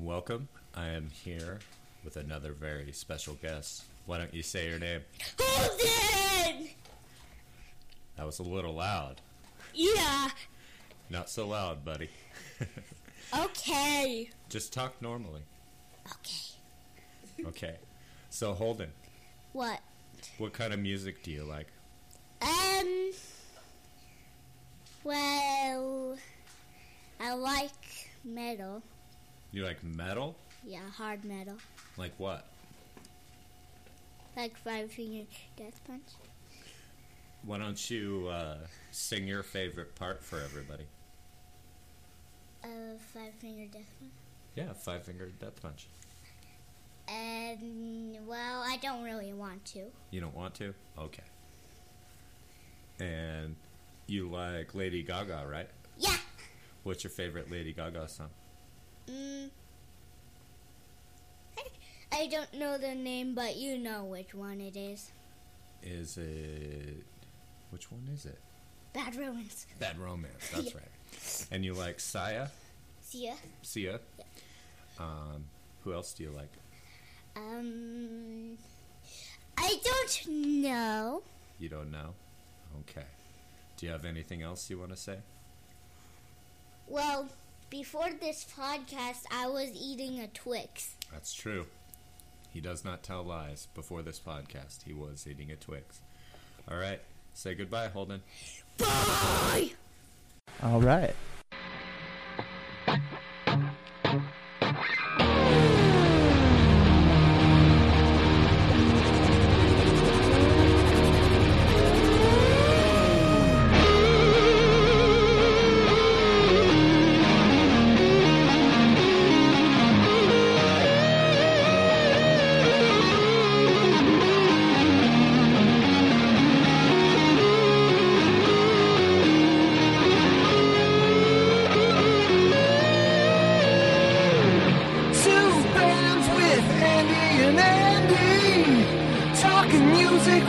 Welcome. I am here with another very special guest. Why don't you say your name? Holden! That was a little loud. Yeah. Not so loud, buddy. Okay. Just talk normally. Okay. Okay. So, Holden, What? what kind of music do you like? Um. Well, I like metal. You like metal? Yeah, hard metal. Like what? Like Five Finger Death Punch. Why don't you uh, sing your favorite part for everybody? Uh, Five Finger Death Punch. Yeah, Five Finger Death Punch. And well, I don't really want to. You don't want to? Okay. And you like Lady Gaga, right? Yeah. What's your favorite Lady Gaga song? Mm. I, don't know the name, but you know which one it is. Is it. Which one is it? Bad Romance. Bad Romance, that's Yeah. right. And you like Sia? See ya. Sia? Um, who else do you like? Um, I don't know. You don't know? Okay. Do you have anything else you want to say? Well, before this podcast, I was eating a Twix. That's true. He does not tell lies. Before this podcast, he was eating a Twix. All right. Say goodbye, Holden. Bye! All right.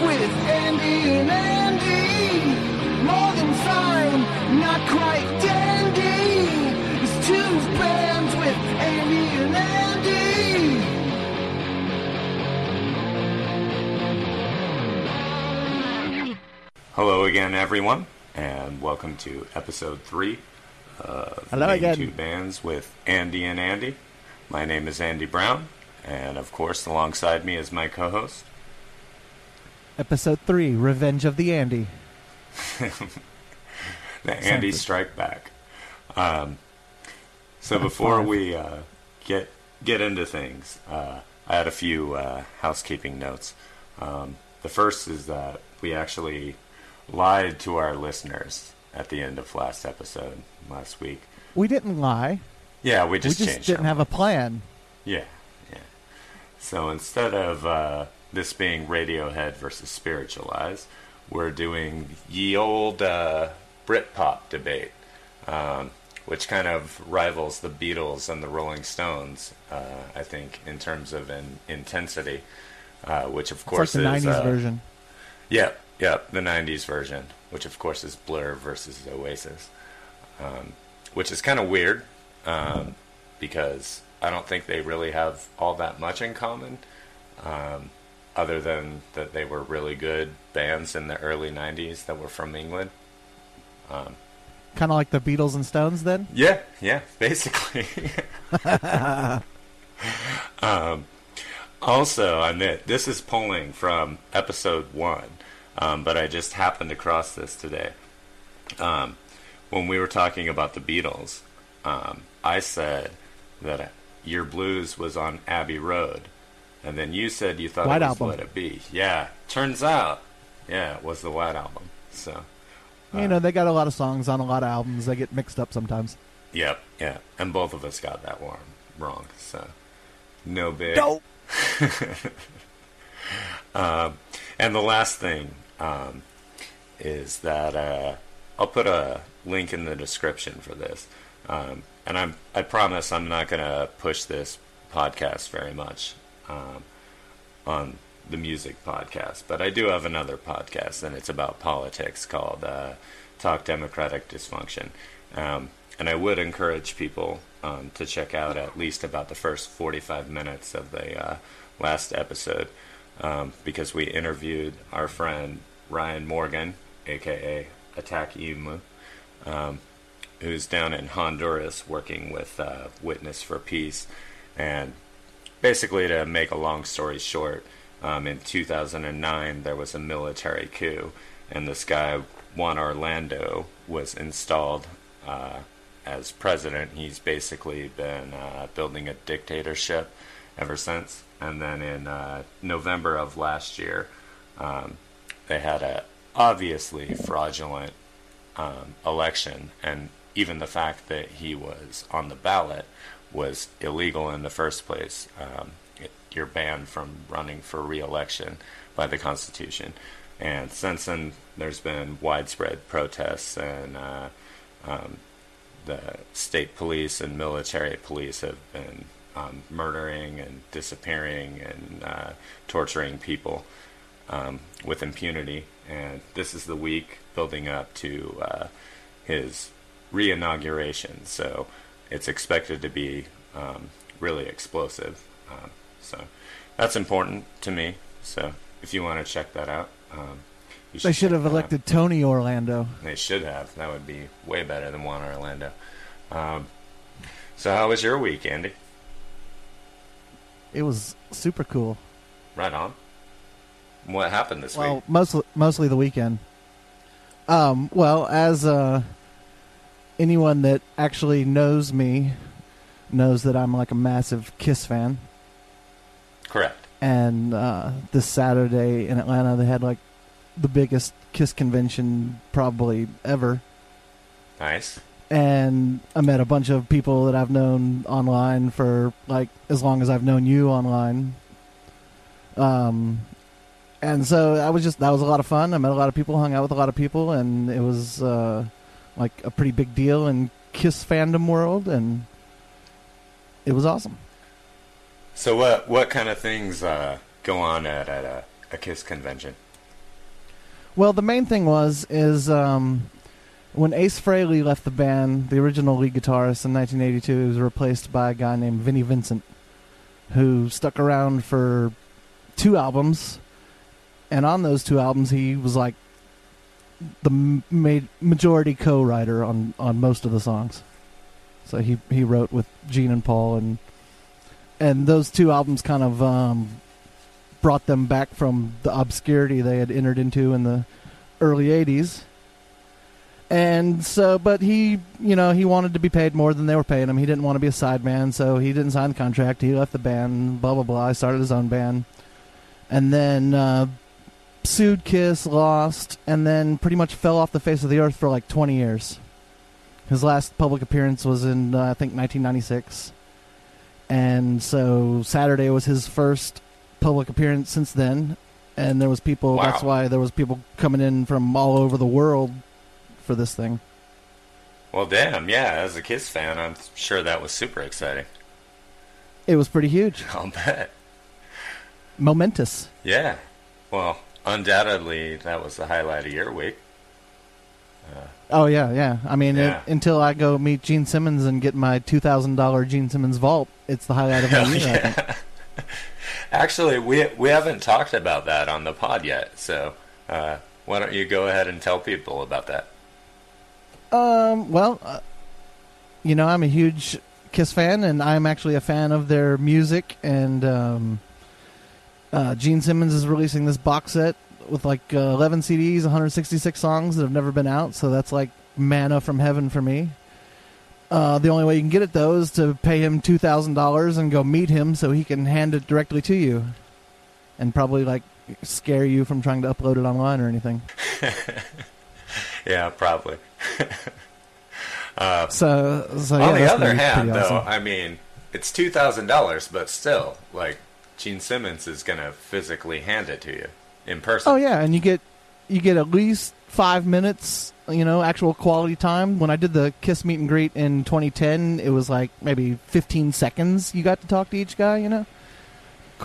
With Andy and Andy. More than fine, not quite dandy. It's two bands with Andy and Andy. Hello again, everyone, and welcome to episode three of Hello Name again. Two Bands with Andy and Andy. My name is Andy Brown, and of course, alongside me is my co-host. Episode three, Revenge of the Andy. the Andy. Strike Back. Um, so before we uh, get get into things, uh, I had a few uh, housekeeping notes. Um, the first is that we actually lied to our listeners at the end of last episode last week. We didn't lie. Yeah, we just we just changed didn't have a plan. yeah, yeah. So instead of uh, this being Radiohead versus Spiritualized, we're doing ye old uh, Britpop debate, um, which kind of rivals the Beatles and the Rolling Stones, uh, I think, in terms of an intensity. Uh, which of It's course like the is 90s uh, version. Yep, yep, the '90s version, which of course is Blur versus Oasis, um, which is kind of weird um, because I don't think they really have all that much in common, um, other than that they were really good bands in the early '90s that were from England. Um, Kind of like the Beatles and Stones then? yeah, yeah, basically. um, also, I admit this is pulling from episode one, um, but I just happened across this today. Um, when we were talking about the Beatles, um, I said that Yer Blues was on Abbey Road, and then you said you thought White it was Album. Let It Be. Yeah, turns out, yeah, it was the White Album. So. you know, they got a lot of songs on a lot of albums. They get mixed up sometimes. Yep, yeah, and both of us got that one wrong. So no big. Dope. Um, and the last thing um, is that uh, I'll put a link in the description for this, um, and I'm I promise I'm not going to push this podcast very much um, on the music podcast, but I do have another podcast, and it's about politics called uh, Talk Democratic Dysfunction. Um, and I would encourage people um, to check out at least about the first 45 minutes of the uh, last episode um, because we interviewed our friend Ryan Morgan, aka Attack Imu, um, who's down in Honduras working with uh, Witness for Peace. And basically, to make a long story short, um, in 2009 there was a military coup, and this guy Juan Orlando was installed uh, as president. He's basically been uh, building a dictatorship ever since. And then in uh, November of last year, um, they had a obviously fraudulent um, election, and even the fact that he was on the ballot was illegal in the first place. Um, it, you're banned from running for re-election by the Constitution, and since then there's been widespread protests, and uh, um, the state police and military police have been um, murdering and disappearing and uh, torturing people um, with impunity. And this is the week building up to uh, his re inauguration. So it's expected to be um, really explosive. Um, so that's important to me. So if you want to check that out, um, you They should have out. elected Tony Orlando. They should have. That would be way better than Juan Orlando. Um, so how was your week, Andy? It was super cool. Right on. What happened this Well, week? Well, mostly mostly the weekend. Um, well, as uh, anyone that actually knows me knows that I'm like a massive Kiss fan. Correct. And uh, this Saturday in Atlanta, they had like the biggest Kiss convention probably ever. Nice. and I met a bunch of people that I've known online for like as long as I've known you online. Um, and so I was just that was a lot of fun. I met a lot of people, hung out with a lot of people, and it was uh, like a pretty big deal in Kiss fandom world, and it was awesome. So what what kind of things uh, go on at, at a, a Kiss convention? Well, the main thing was is um, when Ace Frehley left the band, the original lead guitarist in 1982, he was replaced by a guy named Vinnie Vincent, who stuck around for two albums, and on those two albums, he was like the ma- majority co-writer on on most of the songs. So he he wrote with Gene and Paul, and and those two albums kind of um, brought them back from the obscurity they had entered into in the early 80s. And so, but he, you know, he wanted to be paid more than they were paying him. He didn't want to be a sideman, so he didn't sign the contract. He left the band, blah, blah, blah. He started his own band. And then uh, sued Kiss, lost, and then pretty much fell off the face of the earth for like 20 years. His last public appearance was in, uh, I think, 1996. And so Saturday was his first public appearance since then. And there was people. Wow. That's why there was people coming in from all over the world for this thing. Well, damn, yeah. As a Kiss fan, I'm sure that was super exciting. It was pretty huge, I'll bet. momentous. Yeah. Well, undoubtedly, that was the highlight of your week. Oh yeah, yeah. I mean, Yeah. It, until I go meet Gene Simmons and get my two thousand dollar Gene Simmons vault, it's the highlight of my. I think. yeah. Actually, we we haven't talked about that on the pod yet. So uh, why don't you go ahead and tell people about that? Um, well, uh, you know, I'm a huge Kiss fan, and I'm actually a fan of their music. And um, uh, Gene Simmons is releasing this box set with like uh, 11 CDs, 166 songs that have never been out. So that's like manna from heaven for me. Uh, the only way you can get it though is to pay him two thousand dollars and go meet him so he can hand it directly to you, and probably like scare you from trying to upload it online or anything. Yeah, probably. So, so yeah, on the other hand, pretty though. I mean, it's two thousand dollars, but still, like Gene Simmons is gonna physically hand it to you in person. Oh yeah, and you get you get at least five minutes, you know, actual quality time. When I did the Kiss meet and greet in 2010, it was like maybe 15 seconds. You got to talk to each guy, you know,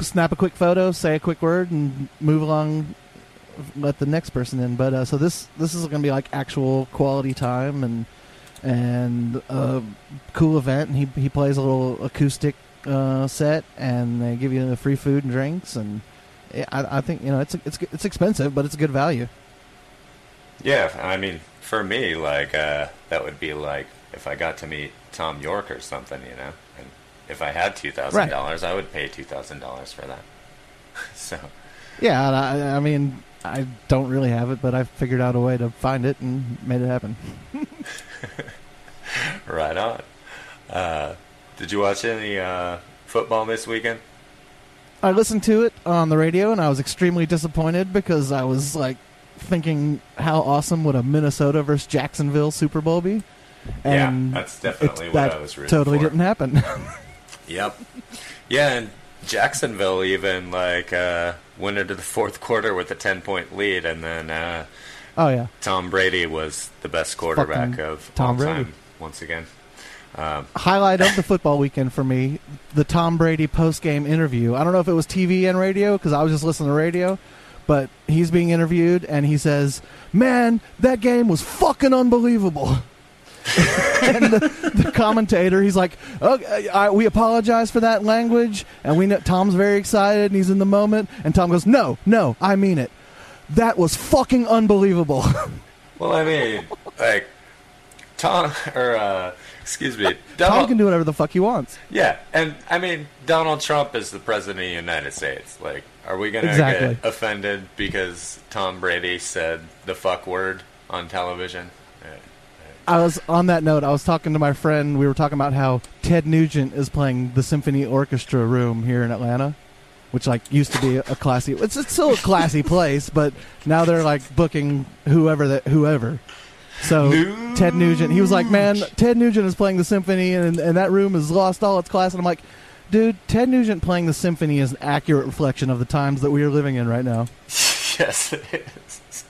snap a quick photo, say a quick word, and move along. Let the next person in. But uh, so this this is going to be like actual quality time, and and a cool event. And he he plays a little acoustic uh, set, and they give you the free food and drinks. And I, I think you know it's it's it's expensive, but it's a good value. Yeah, I mean, for me, like uh, that would be like if I got to meet Thom Yorke or something, you know. And if I had two thousand dollars, I would pay two thousand dollars for that. so. Yeah, I, I mean, I don't really have it, but I figured out a way to find it and made it happen. right on. Uh, did you watch any uh, football this weekend? I listened to it on the radio, and I was extremely disappointed because I was like thinking, how awesome would a Minnesota versus Jacksonville Super Bowl be? And yeah, that's definitely what that I was rooting totally for. didn't happen. yep. Yeah, and Jacksonville even like uh, went into the fourth quarter with a ten point lead, and then uh, oh yeah, Tom Brady was the best quarterback Fucking of Tom all Brady. time once again. Um, Highlight of the football weekend for me: the Tom Brady post game interview. I don't know if it was TV and radio because I was just listening to radio, but he's being interviewed and he says, "Man, that game was fucking unbelievable." and the, the commentator, he's like, okay, I, "We apologize for that language," and we know Tom's very excited and he's in the moment, and Tom goes, "No, no, I mean it. That was fucking unbelievable." well, I mean, like Tom or uh, excuse me, Tom Donald, can do whatever the fuck he wants. yeah, and I mean Donald Trump is the president of the United States. Like, are we gonna Exactly. get offended because Tom Brady said the fuck word on television? I was on that note. I was talking to my friend. We were talking about how Ted Nugent is playing the symphony orchestra room here in Atlanta, which like used to be a classy. It's, it's still a classy place, but now they're like booking whoever that whoever. So Ted Nugent, he was like, "Man, Ted Nugent is playing the symphony, and and that room has lost all its class." And I'm like, "Dude, Ted Nugent playing the symphony is an accurate reflection of the times that we are living in right now." yes, it is.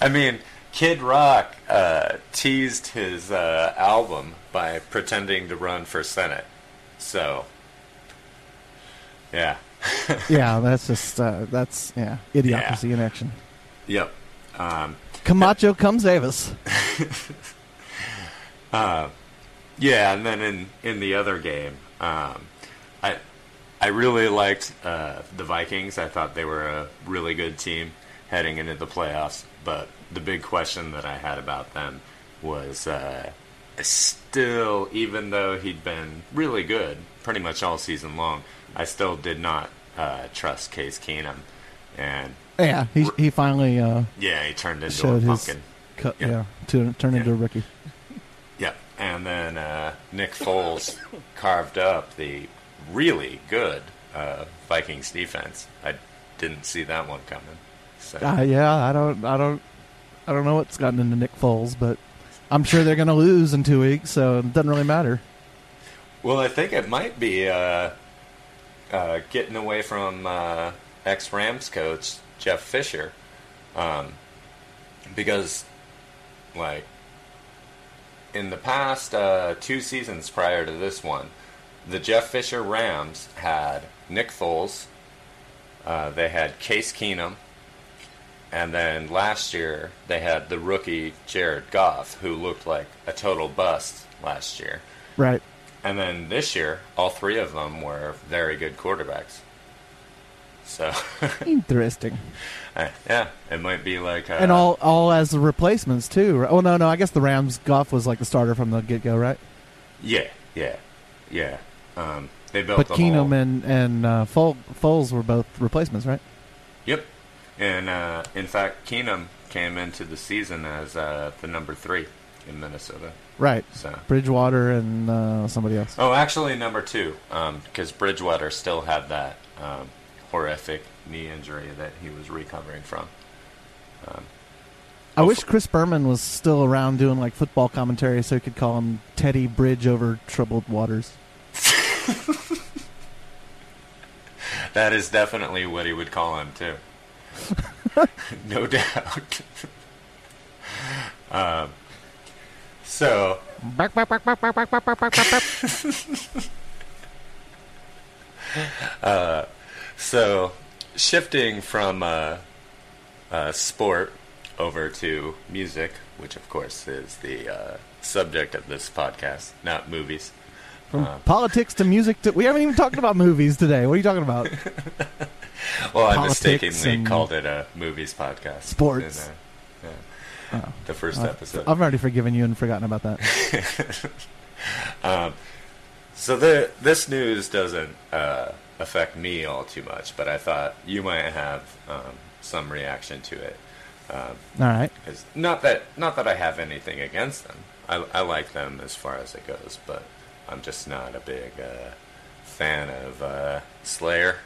I mean, Kid Rock uh, teased his uh, album by pretending to run for Senate. So, yeah. yeah, that's just uh, that's yeah, idiocracy in action. Yep. Um, Camacho, come save us. uh, yeah, and then in, in the other game, um, I I really liked uh, the Vikings. I thought they were a really good team heading into the playoffs. But the big question that I had about them was uh, still, even though he'd been really good pretty much all season long, I still did not uh, trust Case Keenum. And Yeah, he he finally uh, yeah, he turned into a pumpkin. cu- Yeah. yeah. to turn into a rookie. Yep. And then uh, Nick Foles carved up the really good uh, Vikings defense. I didn't see that one coming. So Uh, yeah, I don't I don't I don't know what's gotten into Nick Foles, but I'm sure they're going to lose in two weeks, so it doesn't really matter. well, I think it might be uh, uh, getting away from uh, ex Rams coach Jeff Fisher, um, because like in the past uh, two seasons prior to this one, the Jeff Fisher Rams had Nick Foles, uh, they had Case Keenum, and then last year they had the rookie Jared Goff, who looked like a total bust last year. Right. And then this year, all three of them were very good quarterbacks. So, Interesting. uh, yeah, it might be like. Uh, and all all as the replacements too. Right? Oh no, no, I guess the Rams Goff was like the starter from the get go, right? Yeah, yeah, yeah. Um, they built But the Keenum whole- and and uh, Fol- Foles were both replacements, right? Yep. And uh, in fact, Keenum came into the season as uh, the number three in Minnesota. Right. So. Bridgewater and uh, somebody else. Oh, actually, number two, because Bridgewater still had that um, horrific knee injury that he was recovering from. Um, I wish Chris Berman was still around doing like football commentary, so he could call him Teddy Bridge over troubled waters. that is definitely what he would call him too. no doubt. um, so uh, so shifting from uh, uh, sport over to music which of course is the uh, subject of this podcast, not movies. From Uh, politics to music to we haven't even talked about movies today. What are you talking about? Well, I mistakenly called it a movies podcast. Sports. in, uh, yeah, the first episode. I've already forgiven you and forgotten about that. Um, so the this news doesn't uh, affect me all too much, but I thought you might have um, some reaction to it. Um, All right. 'cause not that not that I have anything against them. I, I like them as far as it goes, but I'm just not a big uh, fan of uh, Slayer.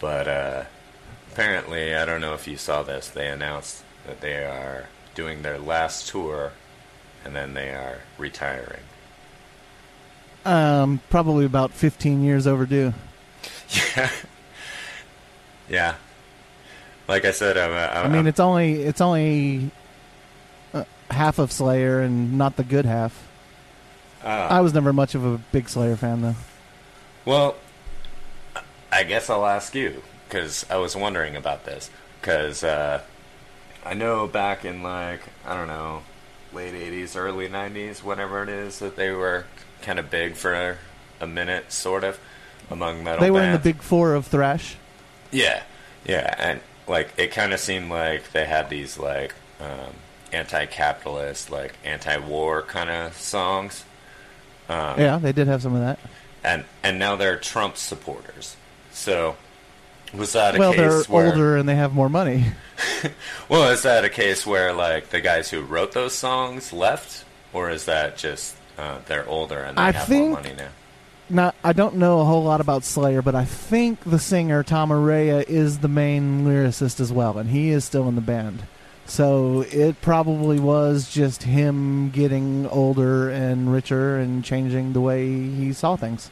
But uh, apparently, I don't know if you saw this. They announced that they are doing their last tour, and then they are retiring. Um, probably about 15 years overdue. Yeah. yeah. Like I said, I'm, I'm, I mean, it's only it's only uh, half of Slayer and not the good half. uh, I was never much of a big Slayer fan though. well, I guess I'll ask you because I was wondering about this because uh, I know back in like I don't know late '80s, early '90s, whatever it is that they were kind of big for a minute, sort of among metal. They were in the big four of thrash. Yeah, yeah, and like it kind of seemed like they had these like um, anti-capitalist, like anti-war kind of songs. Um, Yeah, they did have some of that. and and now they're Trump supporters. So was that a Well, they're case where? older and they have more money. Well, is that a case where like the guys who wrote those songs left, or is that just uh, they're older and they I have think- more money now? Not, I don't know a whole lot about Slayer, but I think the singer Tom Araya is the main lyricist as well, and he is still in the band. So it probably was just him getting older and richer and changing the way he saw things.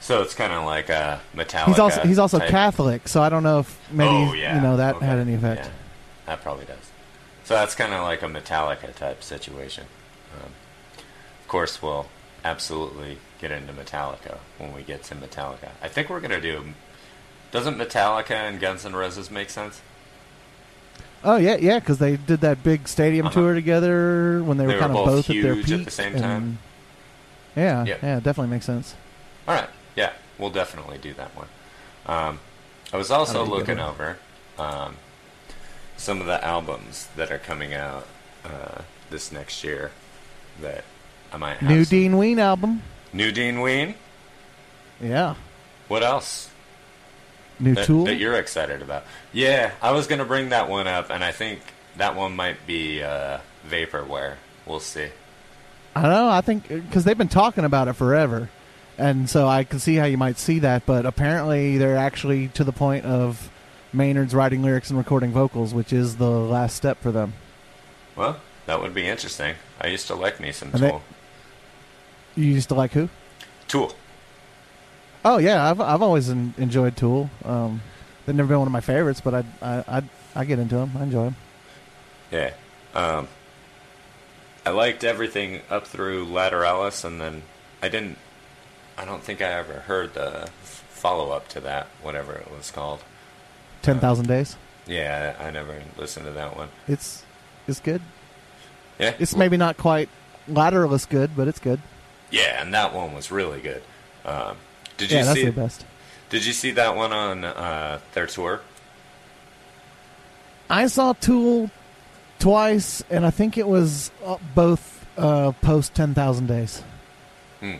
So it's kind of like a Metallica. He's also he's also type- Catholic, so I don't know if maybe oh, yeah. you know that Okay. had any effect. Yeah, that probably does. So that's kind of like a Metallica type situation. Of course, we'll absolutely get into Metallica when we get to Metallica. I think we're gonna do. Doesn't Metallica and Guns N' Roses make sense? Oh yeah, yeah, because they did that big stadium Uh-huh. tour together when they, They were were kind of both both at their huge at the peak. same time. Yeah, Yep. yeah, definitely makes sense. All right, yeah, we'll definitely do that one. Um, I was also That'd be a good looking over um, some of the albums that are coming out uh, this next year that I might have. New some- Dean Ween album. New Dean Ween. Yeah. What else New that, Tool. that you're excited about? Yeah, I was gonna bring that one up, and I think that one might be uh, vaporware. We'll see. I don't know. I think because they've been talking about it forever, and so I can see how you might see that. But apparently, they're actually to the point of Maynard's writing lyrics and recording vocals, which is the last step for them. Well, that would be interesting. I used to like me some And Tool. You used to like who? Tool. Oh yeah, I've I've always en- enjoyed Tool. Um, they've never been one of my favorites, but I I I, I get into them. I enjoy them. Yeah. Um, I liked everything up through Lateralus, and then I didn't. I don't think I ever heard the follow up to that, whatever it was called. Ten thousand days. Yeah, I I never listened to that one. It's it's good. Yeah, It's maybe not quite Lateralus good, but it's good. Yeah, and that one was really good. Um, did you Yeah, that's see? the best. Did you see that one on uh, their tour? I saw Tool twice, and I think it was uh, both uh, post ten thousand days Hmm.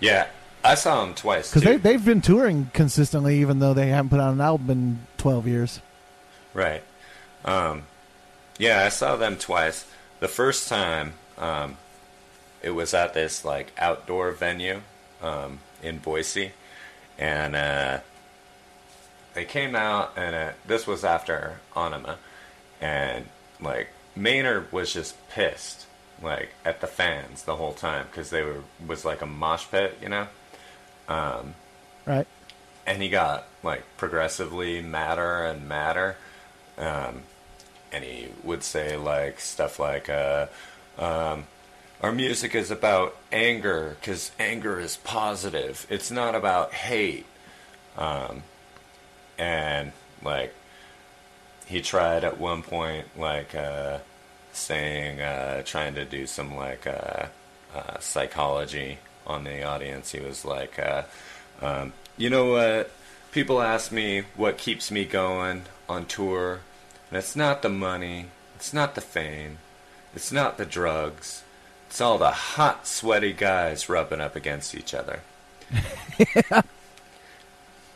Yeah, I saw them twice because they they've been touring consistently, even though they haven't put out an album in twelve years. Right. Um, yeah, I saw them twice. The first time, um, it was at this like outdoor venue um, in Boise, and uh, they came out, and uh, this was after Ænima, and like Maynard was just pissed, like at the fans the whole time because they were was like a mosh pit, you know. Um, Right? and he got like progressively madder and madder um, and he would say like stuff like uh, um, our music is about anger because anger is positive. It's not about hate. Um, and like he tried at one point like uh, saying, uh, trying to do some like uh, uh, psychology on the audience. He was like, uh, um, you know what? People ask me what keeps me going on tour, and it's not the money, it's not the fame, it's not the drugs, it's all the hot, sweaty guys rubbing up against each other.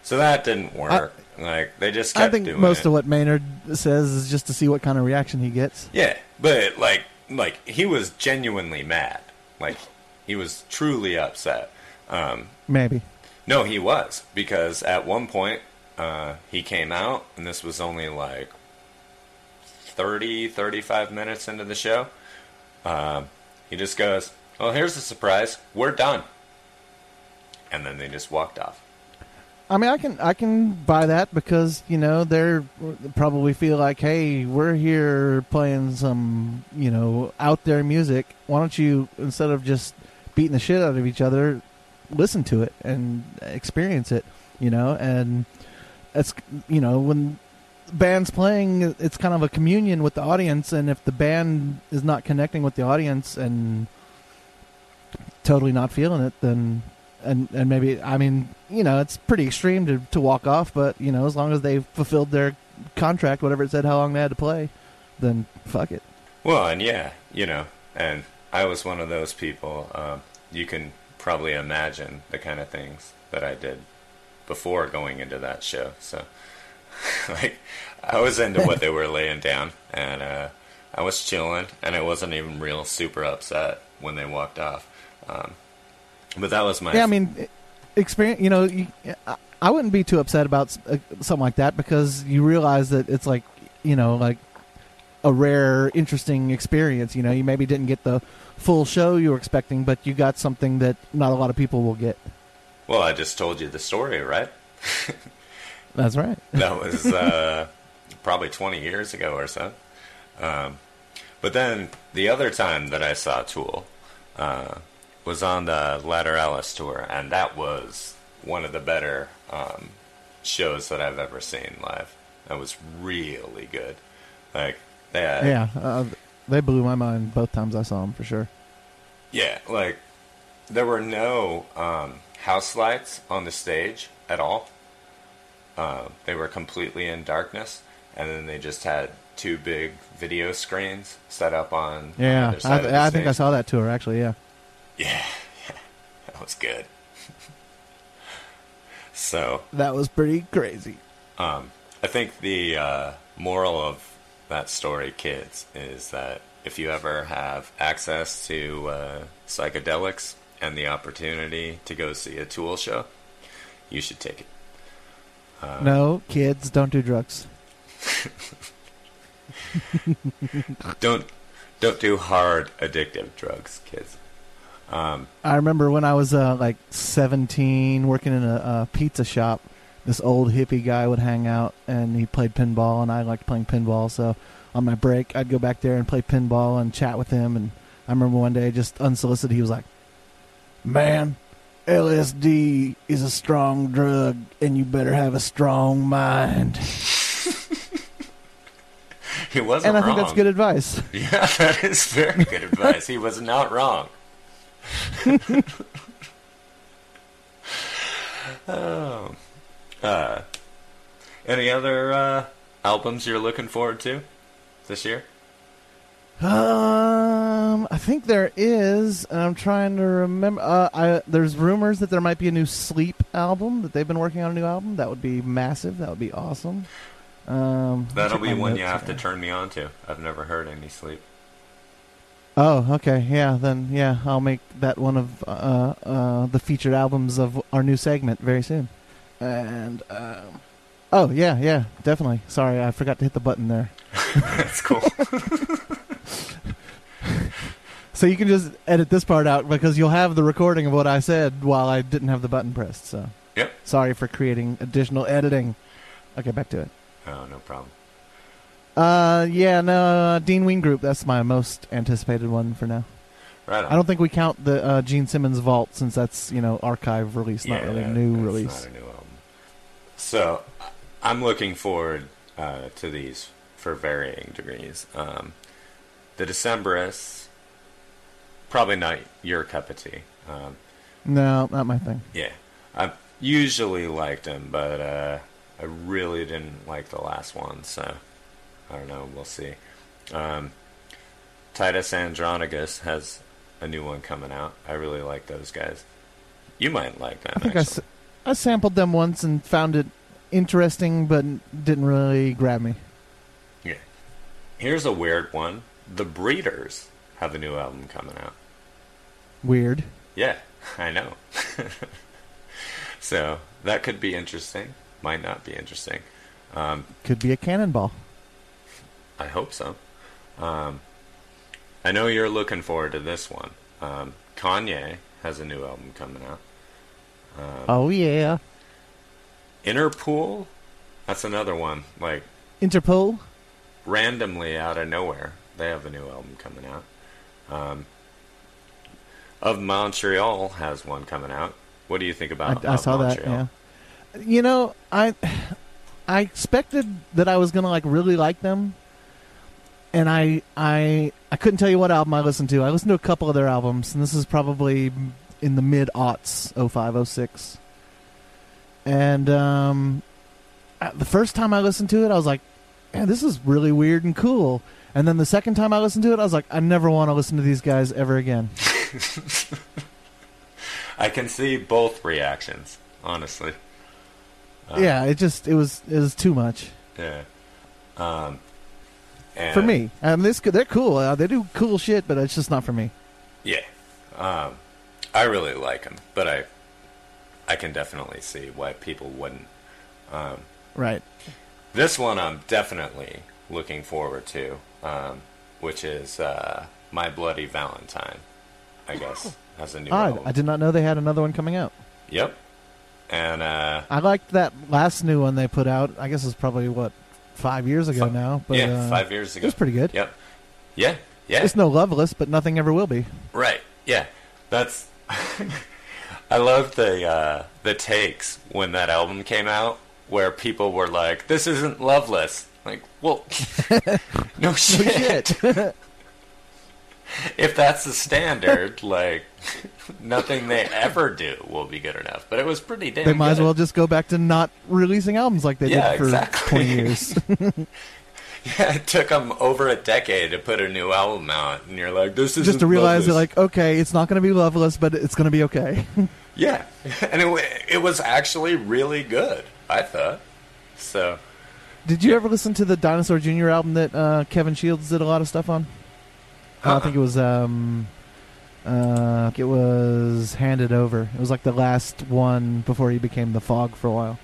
So that didn't work. like they just kept I think most it. of what Maynard says is just to see what kind of reaction he gets. Yeah, but like like he was genuinely mad. Like he was truly upset. Um, Maybe. no, he was because at one point uh, he came out and this was only like 30, 35 minutes into the show. Um, he just goes, "Well, here's the surprise. We're done." And then they just walked off. I mean, I can I can buy that because you know they're probably feel like, hey, we're here playing some you know out there music. Why don't you instead of just beating the shit out of each other, listen to it and experience it, you know? And it's you know when bands playing, it's kind of a communion with the audience, and if the band is not connecting with the audience and totally not feeling it, then and and maybe I mean you know it's pretty extreme to to walk off, but you know as long as they fulfilled their contract, whatever it said, how long they had to play, then fuck it. Well, and yeah, you know, and I was one of those people. Um, you can probably imagine the kind of things that I did before going into that show. So, like, I was into what they were laying down, and uh, I was chilling, and I wasn't even real super upset when they walked off. Um, but that was my Yeah, I mean, experience. You know, you, I- wouldn't be too upset about uh, something like that because you realize that it's like you know like a rare, interesting experience. You know, you maybe didn't get the full show you were expecting, but you got something that not a lot of people will get. well, I just told you the story, right? That's right. that was uh, probably 20 years ago or so. Um, but then the other time that I saw Tool uh, was on the Lateralus tour, and that was one of the better um, shows that I've ever seen live. That was really good. Like, they had, yeah, uh, they blew my mind both times I saw them for sure. Yeah, like there were no um, house lights on the stage at all. Uh, they were completely in darkness, and then they just had two big video screens set up on, on Yeah, either side of the I, I think I saw that tour actually. Yeah. Yeah, yeah, that was good. so That was pretty crazy. Um, I think the uh, moral of that story, kids, is that if you ever have access to uh, psychedelics and the opportunity to go see a Tool show, you should take it. Uh, no, kids, don't do drugs. Don't don't do hard addictive drugs, kids. Um, I remember when I was uh, like 17, working in a, a pizza shop. This old hippie guy would hang out, and he played pinball, and I liked playing pinball. So on my break, I'd go back there and play pinball and chat with him. And I remember one day, just unsolicited, he was like, "Man, LSD is a strong drug, and you better have a strong mind." he wasn't And I wrong. think that's good advice. Yeah, that is very good advice. He was not wrong. oh. Uh, any other uh, albums you're looking forward to this year? Um, I think there is, and I'm trying to remember. Uh, I there's rumors that there might be a new Sleep album that they've been working on a new album. That would be massive. That would be awesome. Um, That'll be one you have to turn me on to. I've never heard any sleep. Oh, okay, yeah. Then yeah, I'll make that one of uh, uh, the featured albums of our new segment very soon. And um, oh yeah, yeah, definitely. Sorry, I forgot to hit the button there. That's cool. So you can just edit this part out because you'll have the recording of what I said while I didn't have the button pressed. So Yep. sorry for creating additional editing. Okay, back to it. Oh, no problem. Uh, yeah, no, uh, Dean Ween Group. That's my most anticipated one for now. Right on. I don't think we count the uh, Gene Simmons Vault since that's you know archive release, not Yeah, really that- new release. Not a new album. So I'm looking forward uh, to these for varying degrees. Um, the Decemberists, probably not your cup of tea. Um, No, not my thing. yeah, I usually liked them, but uh, I really didn't like the last one, so I don't know. We'll see. Um, Titus Andronicus has a new one coming out. I really like those guys. You might like them. I think I, actually. sampled them once and found it interesting, but didn't really grab me. Yeah. Here's a weird one. The Breeders have a new album coming out. Weird. Yeah, I know. so that could be interesting. Might not be interesting. Um, Could be a cannonball. I hope so. Um, I know you're looking forward to this one. Um, Kanye has a new album coming out. Um, Oh yeah. Interpol, that's another one. Like Interpol. randomly out of nowhere, they have a new album coming out. Of Montreal has one coming out. What do you think about? I, I saw that. Montreal? Yeah. You know, I I expected that I was gonna like really like them, and I I I couldn't tell you what album I listened to. I listened to a couple of their albums, and this is probably in the mid aughts, 05, 06. And um, the first time I listened to it, I was like, "Man, this is really weird and cool." And then the second time I listened to it, I was like, "I never want to listen to these guys ever again." I can see both reactions, honestly. Uh, yeah, it just it was it was too much. Yeah. Um, and for me. Um, this they're cool. Uh, they do cool shit, but it's just not for me. Yeah. Um, I really like them, but I, I can definitely see why people wouldn't. Um, Right. this one I'm definitely looking forward to, um, which is uh, My Bloody Valentine. I guess has a new Odd. album. I did not know they had another one coming out. Yep. And uh, I liked that last new one they put out. I guess it's probably what five years ago now. But yeah, uh, five years ago. It was pretty good. Yep. Yeah. Yeah. It's no Loveless, but nothing ever will be. Right. Yeah. That's. I love the uh, the takes when that album came out, where people were like, "This isn't Loveless." Like, well, no shit. Shit. if that's the standard, like, nothing they ever do will be good enough. But it was pretty damn. they might as well just go back to not releasing albums like they Yeah, did for exactly. twenty years. Yeah, it took them over a decade to put a new album out, and you're like, "This is just to realize that, like, okay, it's not going to be Loveless, but it's going to be okay. Yeah, and it, it was actually really good. I thought so. Did you ever listen to the Dinosaur Jr. album that uh, Kevin Shields did a lot of stuff on? Uh, I Uh-uh. think it was um, uh, it was Hand It Over. It was like the last one before he became the Fog for a while.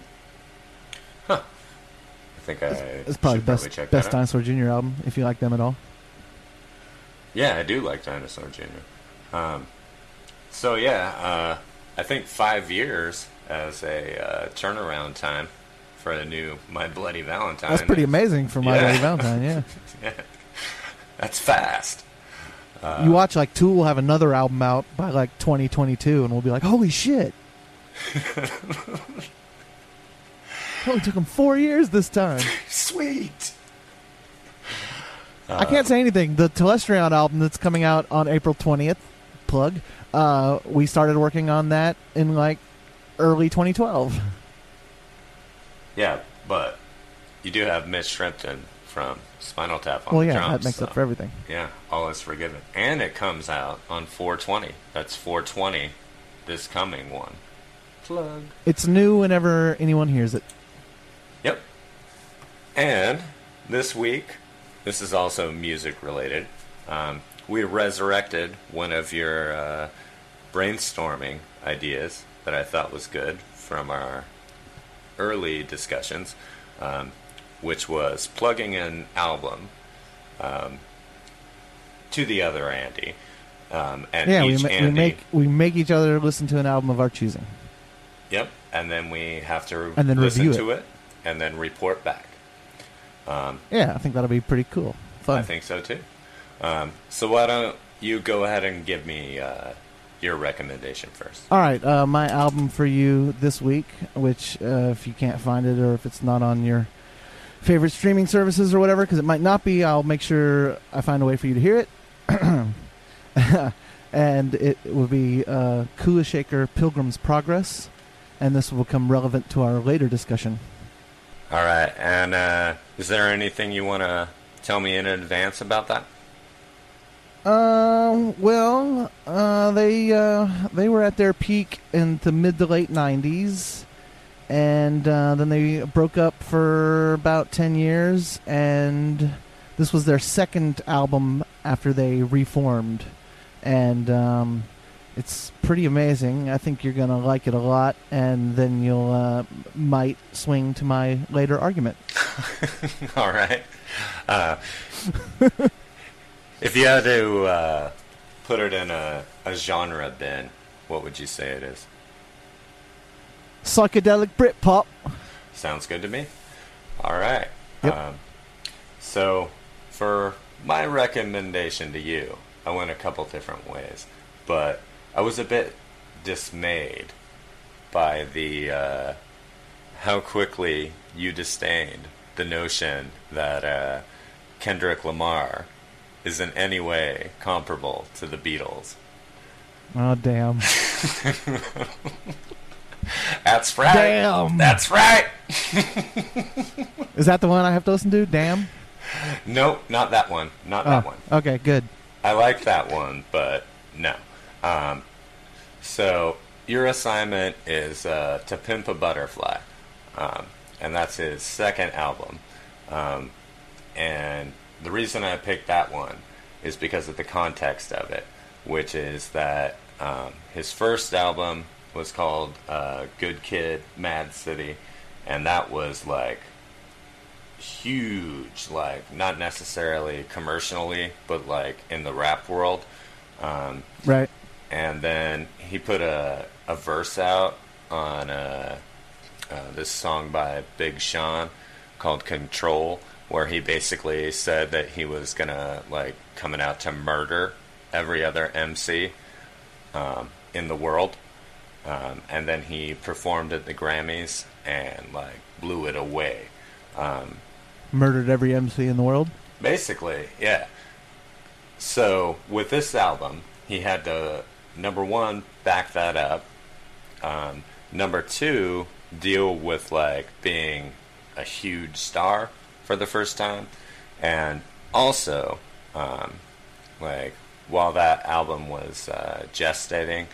I think I It's probably should the best check best. Dinosaur Jr. album if you like them at all. Yeah, I do like Dinosaur Jr. Um, so yeah, uh, I think five years as a uh, turnaround time for a new My Bloody Valentine. That's pretty amazing for My Yeah. Bloody Valentine. Yeah, That's fast. Uh, you watch like Tool will have another album out by like 2022, and we'll be like, holy shit! It only took them four years this time. Sweet. I can't say anything. The Telestrion album that's coming out on April 20th, plug, uh, we started working on that in like early 2012. Yeah, but you do have Mitch Shrimpton from Spinal Tap on Well, the yeah, drums. that makes so- up for everything. Yeah, all is forgiven. And it comes out on 420. That's 420, this coming one. Plug. It's new whenever anyone hears it. Yep. And this week, this is also music related. Um, we resurrected one of your uh, brainstorming ideas that I thought was good from our early discussions, um, which was plugging an album um, to the other Andy. Um, and yeah, we, each ma- we make we make each other listen to an album of our choosing. Yep, and then we have to And then listen review to it. and then report back. Um, Yeah, I think that'll be pretty cool. Fun. I think so too. Um, so why don't you go ahead and give me uh, your recommendation first? All right, uh, my album for you this week, which uh, if you can't find it or if it's not on your favorite streaming services or whatever, because it might not be. I'll make sure I find a way for you to hear it. and it will be uh, Kula Shaker Pilgrim's Progress, and this will become relevant to our later discussion. All right. And uh, is there anything you want to tell me in advance about that? Um. Well, uh, they uh, they were at their peak in the mid to late '90s, and uh, then they broke up for about ten years, and this was their second album after they reformed, and um, it's pretty amazing. I think you're gonna like it a lot, and then you'll uh, might swing to my later argument. All right. Uh, if you had to uh, put it in a, a genre bin, what would you say it is? Psychedelic Britpop. Sounds good to me. All right. Yep. Um, so, for my recommendation to you, I went a couple different ways, but I was a bit dismayed by the uh, how quickly you disdained the notion that uh, Kendrick Lamar is in any way comparable to the Beatles. Oh damn! That's right. Damn. That's right. Is that the one I have to listen to? Damn. Nope, not that one. Not that Oh, one. okay, good. I like that one, but no. Um, so your assignment is uh, to pimp a butterfly, um, and that's his second album. Um, and the reason I picked that one is because of the context of it, which is that um, his first album was called uh, "Good Kid, Mad City," and that was like huge, like not necessarily commercially, but like in the rap world. Um, Right. and then he put a, a verse out on uh, uh, this song by Big Sean called Control, where he basically said that he was gonna like coming out to murder every other MC um, in the world. Um, and then he performed at the Grammys and like blew it away. Um, Murdered every MC in the world. Basically, yeah. So with this album, he had to number one back that up. Um, number two, deal with like being a huge star for the first time, and also, um, like while that album was uh, gestating,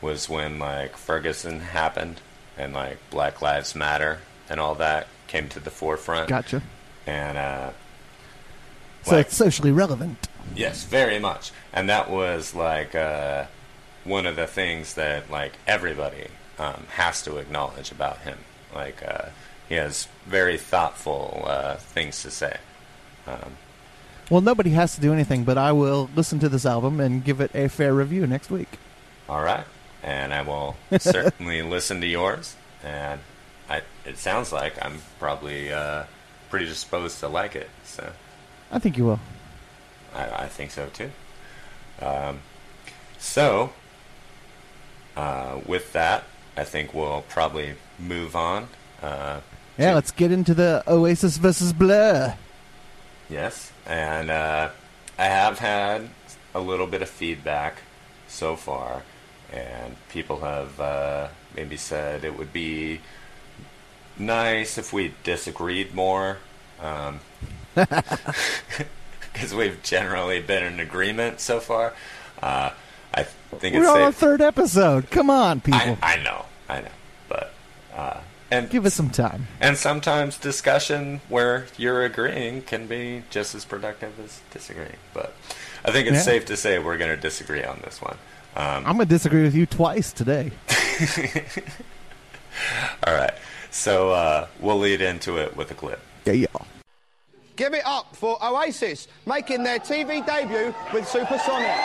was when like Ferguson happened and like Black Lives Matter and all that came to the forefront, Gotcha. and uh, So like- it's socially relevant. Yes, very much. And that was like uh, one of the things that like everybody um, has to acknowledge about him. Like uh, he has very thoughtful uh, things to say. Um, Well, nobody has to do anything, but I will listen to this album and give it a fair review next week. all right, and I will certainly listen to yours. And I, it sounds like I'm probably uh, disposed to like it. So. I think you will. I, I think so too. Um, so, uh, with that, I think we'll probably move on. Uh, Yeah, let's get into the Oasis versus Blur. Yes, and uh, I have had a little bit of feedback so far, and people have uh, maybe said it would be nice if we disagreed more. Um, because we've generally been in agreement so far. Uh, I think We're on our third episode. Come on, people. I, I know, I know, but uh, and Give us some time. and sometimes discussion where you're agreeing can be just as productive as disagreeing. But I think it's Yeah. safe to say we're going to disagree on this one. Um, I'm going to disagree with you twice today. all right, so uh, we'll lead into it with a clip. Yeah, yeah. Give it up for Oasis making their TV debut with Supersonic.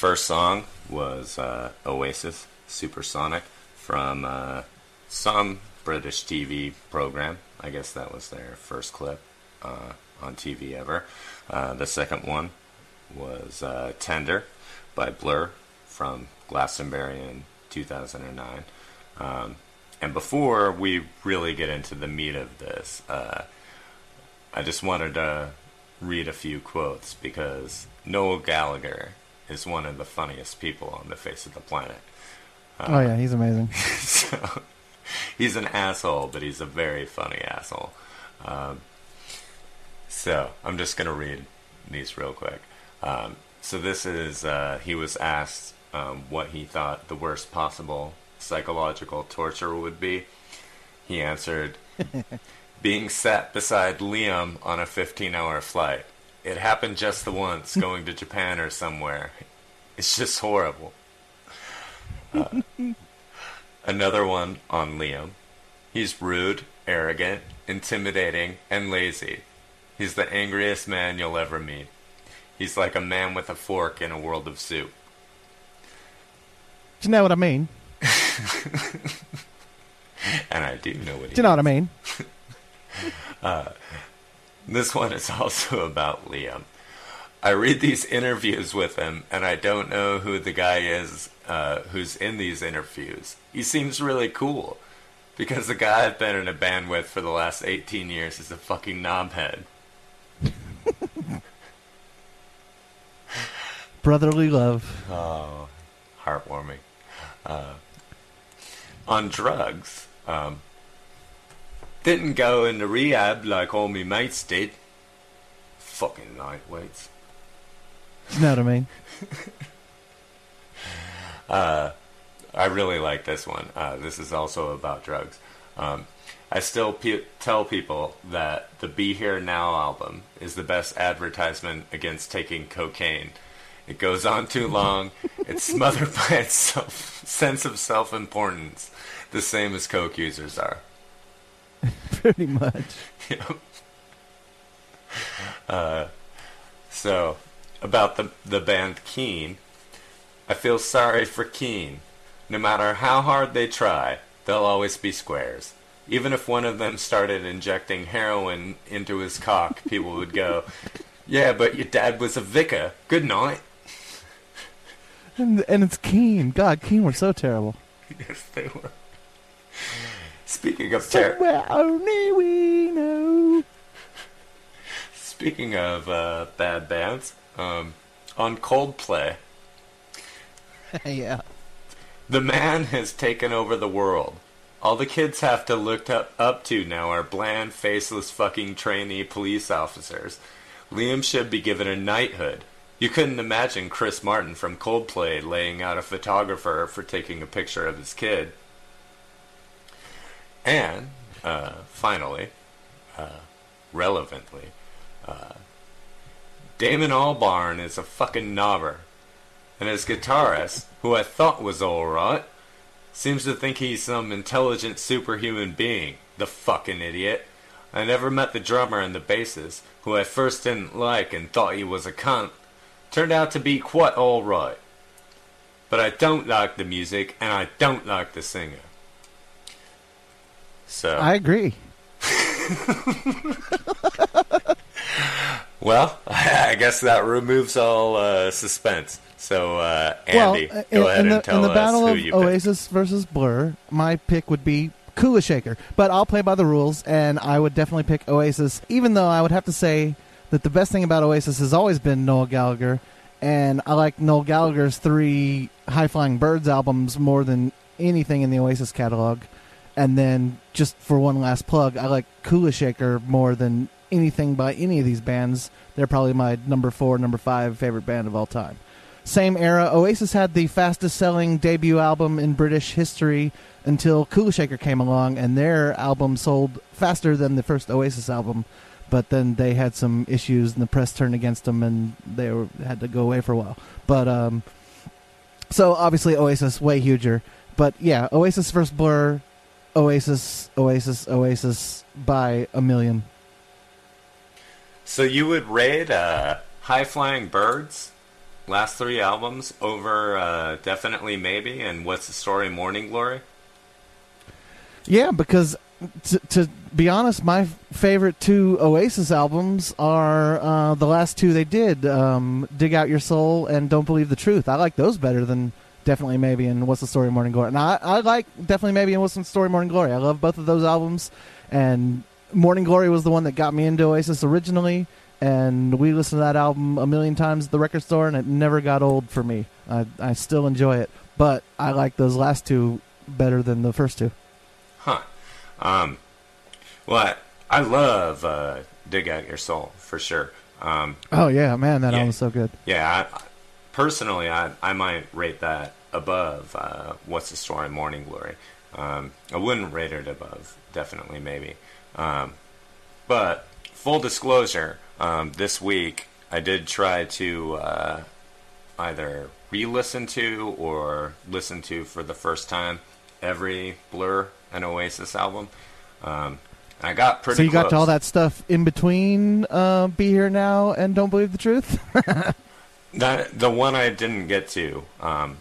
First song was uh, Oasis, Supersonic, from uh, some British TV program. I guess that was their first clip uh, on TV ever. Uh, the second one was uh, Tender by Blur from Glastonbury in 2009. Um, and before we really get into the meat of this, uh, I just wanted to read a few quotes because Noel Gallagher is one of the funniest people on the face of the planet. oh yeah, he's amazing. so he's an asshole, but he's a very funny asshole. Um, so I'm just gonna read these real quick. Um, so this is uh, he was asked um, what he thought the worst possible psychological torture would be. He answered, "Being sat beside Liam on a 15-hour flight. It happened just the once, going to Japan or somewhere. It's just horrible." Uh, Another one on Liam. He's rude, arrogant, intimidating, and lazy. He's the angriest man you'll ever meet. He's like a man with a fork in a world of soup. Do you know what I mean? And I do know what he Do you know what I mean? This one is also about Liam. I read these interviews with him, and I don't know who the guy is uh, who's in these interviews. He seems really cool because the guy I've been in a band with for the last 18 years is a fucking knobhead. Brotherly love. Oh, heartwarming. Uh, on drugs, um, didn't go into rehab like all me mates did. Fucking lightweights. You know what I mean? I really like this one. Uh, this is also about drugs. Um, I still pe- tell people that the Be Here Now album is the best advertisement against taking cocaine. It goes on too long. It's smothered by its self- sense of self-importance, the same as coke users are. Pretty much. Yep. Uh, so, about the the band Keane, I feel sorry for Keane. No matter how hard they try, they'll always be squares. Even if one of them started injecting heroin into his cock, people would go, "Yeah, but your dad was a vicar. Good night." And, and it's Keane. God, Keane were so terrible. yes, they were. Speaking of ter- Somewhere only we know. Speaking of uh, bad bands, um, on Coldplay, yeah. the man has taken over the world. All the kids have to look up, up to now are bland, faceless fucking trainee police officers. Liam should be given a knighthood. You couldn't imagine Chris Martin from Coldplay laying out a photographer for taking a picture of his kid. And, uh, finally, uh, relevantly, uh, Damon Albarn is a fucking knobber. And his guitarist, who I thought was alright, seems to think he's some intelligent superhuman being. The fucking idiot. I never met the drummer and the bassist, who I first didn't like and thought he was a cunt. Turned out to be quite alright. But I don't like the music, and I don't like the singer. So. I agree. Well, I guess that removes all uh, suspense. So, uh, Andy, well, go in, ahead in the, and tell in the us battle who of you. Oasis versus Blur, my pick would be Kula Shaker. But I'll play by the rules, and I would definitely pick Oasis, even though I would have to say that the best thing about Oasis has always been Noel Gallagher, and I like Noel Gallagher's three High Flying Birds albums more than anything in the Oasis catalog. And then, just for one last plug, I like Kula Shaker more than anything by any of these bands. They're probably my number four, number five favorite band of all time. Same era, Oasis had the fastest selling debut album in British history until Kula Shaker came along, and their album sold faster than the first Oasis album. But then they had some issues, and the press turned against them, and they were, had to go away for a while. But um, so obviously Oasis way huger. But yeah, Oasis versus Blur, Oasis, Oasis, Oasis by a million. So you would rate uh, High Flying Birds, last three albums, over uh, Definitely Maybe and What's the Story Morning Glory? Yeah, because t- to be honest, my f- favorite two Oasis albums are uh, the last two they did, um, "Dig Out Your Soul" and "Don't Believe the Truth." I like those better than definitely maybe and "What's the Story Morning Glory." And I, I like definitely maybe and "What's the Story Morning Glory." I love both of those albums, and "Morning Glory" was the one that got me into Oasis originally. And we listened to that album a million times at the record store, and it never got old for me. I, I still enjoy it, but I like those last two better than the first two. Huh. Um, well, I, I love uh, Dig Out Your Soul, for sure. Um, Oh yeah, man, that Yeah. album's so good. Yeah, I, personally, I I might rate that above uh, What's the Story Morning Glory. Um, I wouldn't rate it above, definitely, maybe. Um, but full disclosure, um, this week I did try to uh, either re-listen to or listen to for the first time every Blur and Oasis album. Um, I got pretty. So you got to all that stuff in between uh, "Be Here Now" and "Don't Believe the Truth." That the one I didn't get to. Um,